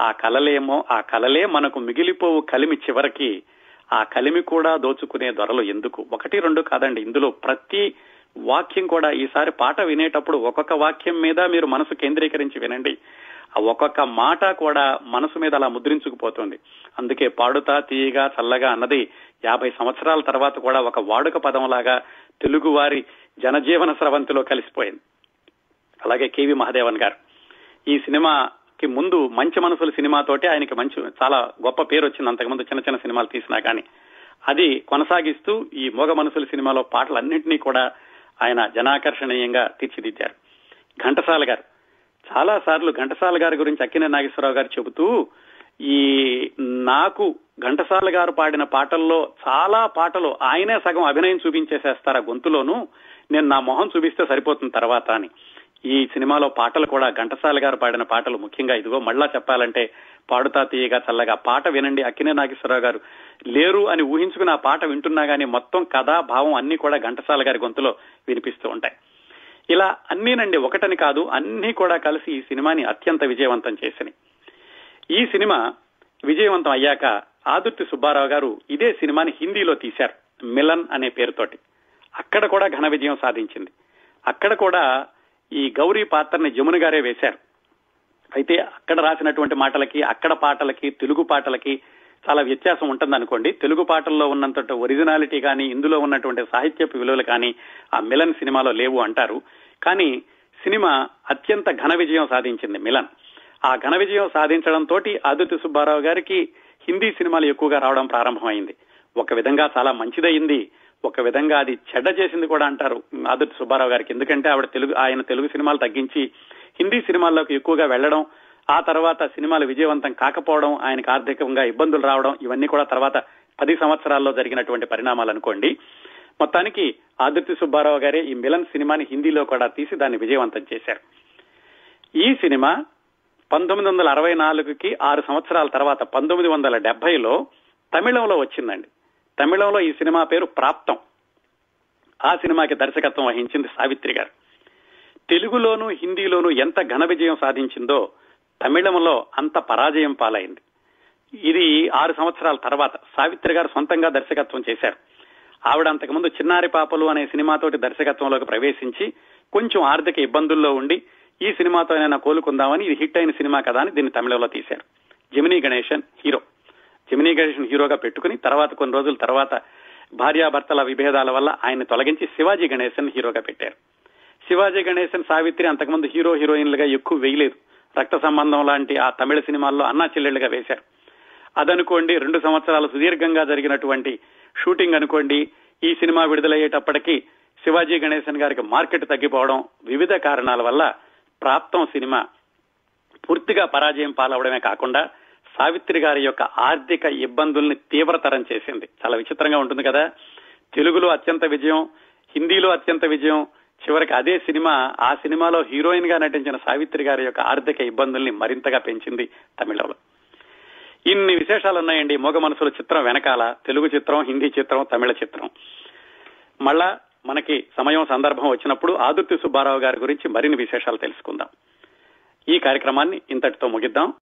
ఆ కలలేమో ఆ కలలే మనకు మిగిలిపోవు కలిమి చివరికి ఆ కలిమి కూడా దోచుకునే దొరలు ఎందుకు? ఒకటి రెండు కాదండి. ఇందులో ప్రతి వాక్యం కూడా ఈసారి పాట వినేటప్పుడు ఒక్కొక్క వాక్యం మీద మీరు మనసు కేంద్రీకరించి వినండి. ఆ ఒక్కొక్క మాట కూడా మనసు మీద అలా ముద్రించుకుపోతుంది. అందుకే పాడుతా తీయగా చల్లగా అన్నది యాభై సంవత్సరాల తర్వాత కూడా ఒక వాడుక పదంలాగా తెలుగువారి జనజీవన స్రవంతిలో కలిసిపోయింది. అలాగే కేవి మహాదేవన్ గారు. ఈ సినిమాకి ముందు మంచి మనసుల సినిమాతోటి ఆయనకి మంచి చాలా గొప్ప పేరు వచ్చింది. అంతకుముందు చిన్న చిన్న సినిమాలు తీసినా కానీ అది కొనసాగిస్తూ ఈ మోగ మనసుల సినిమాలో పాటలన్నింటినీ కూడా ఆయన జనాకర్షణీయంగా తీర్చిదిద్దారు. ఘంటసాల గారు. చాలా సార్లు ఘంటసాల గారి గురించి అక్కినే నాగేశ్వరరావు గారు చెబుతూ ఈ నాకు ఘంటసాల గారు పాడిన పాటల్లో చాలా పాటలు ఆయనే సగం అభినయం చూపించేసేస్తారు ఆ గొంతులోను నేను నా మొహం చూపిస్తే సరిపోతుంది తర్వాత అని. ఈ సినిమాలో పాటలు కూడా ఘంటసాల గారు పాడిన పాటలు ముఖ్యంగా ఇదిగో మళ్ళా చెప్పాలంటే పాడుతా తీయగా చల్లగా పాట వినండి అక్కినే నాగేశ్వరరావు గారు. లేరు అని ఊహించుకుని ఆ పాట వింటున్నా గానీ మొత్తం కథ భావం అన్ని కూడా ఘంటసాల గారి గొంతులో వినిపిస్తూ ఉంటాయి. ఇలా అన్నీనండి ఒకటని కాదు అన్ని కూడా కలిసి ఈ సినిమాని అత్యంత విజయవంతం చేసినాయి. ఈ సినిమా విజయవంతం అయ్యాక ఆదుర్తి సుబ్బారావు గారు ఇదే సినిమాని హిందీలో తీశారు మిలన్ అనే పేరుతోటి. అక్కడ కూడా ఘన విజయం సాధించింది. అక్కడ కూడా ఈ గౌరీ పాత్రని జమున గారే వేశారు. అయితే అక్కడ రాసినటువంటి మాటలకి అక్కడ పాటలకి తెలుగు పాటలకి చాలా వ్యత్యాసం ఉంటుందనుకోండి. తెలుగు పాటల్లో ఉన్నంత ఒరిజినాలిటీ కానీ ఇందులో ఉన్నటువంటి సాహిత్యపు విలువలు కానీ ఆ మిలన్ సినిమాలో లేవు అంటారు. కానీ సినిమా అత్యంత ఘన విజయం సాధించింది మిలన్. ఆ ఘన విజయం సాధించడంతో ఆదిత్య సుబ్బారావు గారికి హిందీ సినిమాలు ఎక్కువగా రావడం ప్రారంభమైంది. ఒక విధంగా చాలా మంచిదయింది. ఒక విధంగా అది చెడ్డ చేసింది కూడా అంటారు ఆదిత్య సుబ్బారావు గారికి. ఎందుకంటే ఆవిడ తెలుగు ఆయన తెలుగు సినిమాలు తగ్గించి హిందీ సినిమాల్లోకి ఎక్కువగా వెళ్ళడం ఆ తర్వాత సినిమాలు విజయవంతం కాకపోవడం ఆయనకు ఆర్థికంగా ఇబ్బందులు రావడం ఇవన్నీ కూడా తర్వాత పది సంవత్సరాల్లో జరిగినటువంటి పరిణామాలు అనుకోండి. మొత్తానికి ఆదిత్య సుబ్బారావు గారే ఈ మిలన్ సినిమాని హిందీలో కూడా తీసి దాన్ని విజయవంతం చేశారు. ఈ సినిమా పంతొమ్మిది వందల అరవై నాలుగుకి ఆరు సంవత్సరాల తర్వాత పంతొమ్మిది వందల డెబ్బైలో తమిళంలో వచ్చిందండి. తమిళంలో ఈ సినిమా పేరు ప్రాప్తం. ఆ సినిమాకి దర్శకత్వం వహించింది సావిత్రి గారు. తెలుగులోను హిందీలోను ఎంత ఘన విజయం సాధించిందో తమిళంలో అంత పరాజయం పాలైంది. ఇది ఆరు సంవత్సరాల తర్వాత సావిత్రి గారు సొంతంగా దర్శకత్వం చేశారు. ఆవిడ అంతకుముందు చిన్నారి పాపలు అనే సినిమాతోటి దర్శకత్వంలోకి ప్రవేశించి కొంచెం ఆర్థిక ఇబ్బందుల్లో ఉండి ఈ సినిమాతో కోలుకుందామని ఇది హిట్ అయిన సినిమా కదా అని దీన్ని తమిళంలో తీశారు. జమినీ గణేశన్ హీరో. జమినీ గణేశన్ హీరోగా పెట్టుకుని తర్వాత కొన్ని రోజుల తర్వాత భార్యాభర్తల విభేదాల వల్ల ఆయన తొలగించి శివాజీ గణేశన్ హీరోగా పెట్టారు. శివాజీ గణేశన్ సావిత్రి అంతకుముందు హీరో హీరోయిన్లుగా ఎక్కువ వేయలేదు. రక్త సంబంధం లాంటి ఆ తమిళ సినిమాల్లో అన్నా చెల్లెళ్ళుగా వేశారు. అదనుకోండి రెండు సంవత్సరాలు సుదీర్ఘంగా జరిగినటువంటి షూటింగ్ అనుకోండి ఈ సినిమా విడుదలయ్యేటప్పటికీ శివాజీ గణేశన్ గారికి మార్కెట్ తగ్గిపోవడం వివిధ కారణాల వల్ల ప్రాప్తం సినిమా పూర్తిగా పరాజయం పాలవడమే కాకుండా సావిత్రి గారి యొక్క ఆర్థిక ఇబ్బందుల్ని తీవ్రతరం చేసింది. చాలా విచిత్రంగా ఉంటుంది కదా? తెలుగులో అత్యంత విజయం హిందీలో అత్యంత విజయం చివరికి అదే సినిమా ఆ సినిమాలో హీరోయిన్గా నటించిన సావిత్రి గారి యొక్క ఆర్థిక ఇబ్బందుల్ని మరింతగా పెంచింది తమిళంలో. ఇన్ని విశేషాలు ఉన్నాయండి మోగ మనసుల చిత్రం వెనకాల తెలుగు చిత్రం హిందీ చిత్రం తమిళ చిత్రం. మళ్ళా మనకి సమయం సందర్భం వచ్చినప్పుడు ఆదుర్తి సుబ్బారావు గారి గురించి మరిన్ని విశేషాలు తెలుసుకుందాం. ఈ కార్యక్రమాన్ని ఇంతటితో ముగిద్దాం.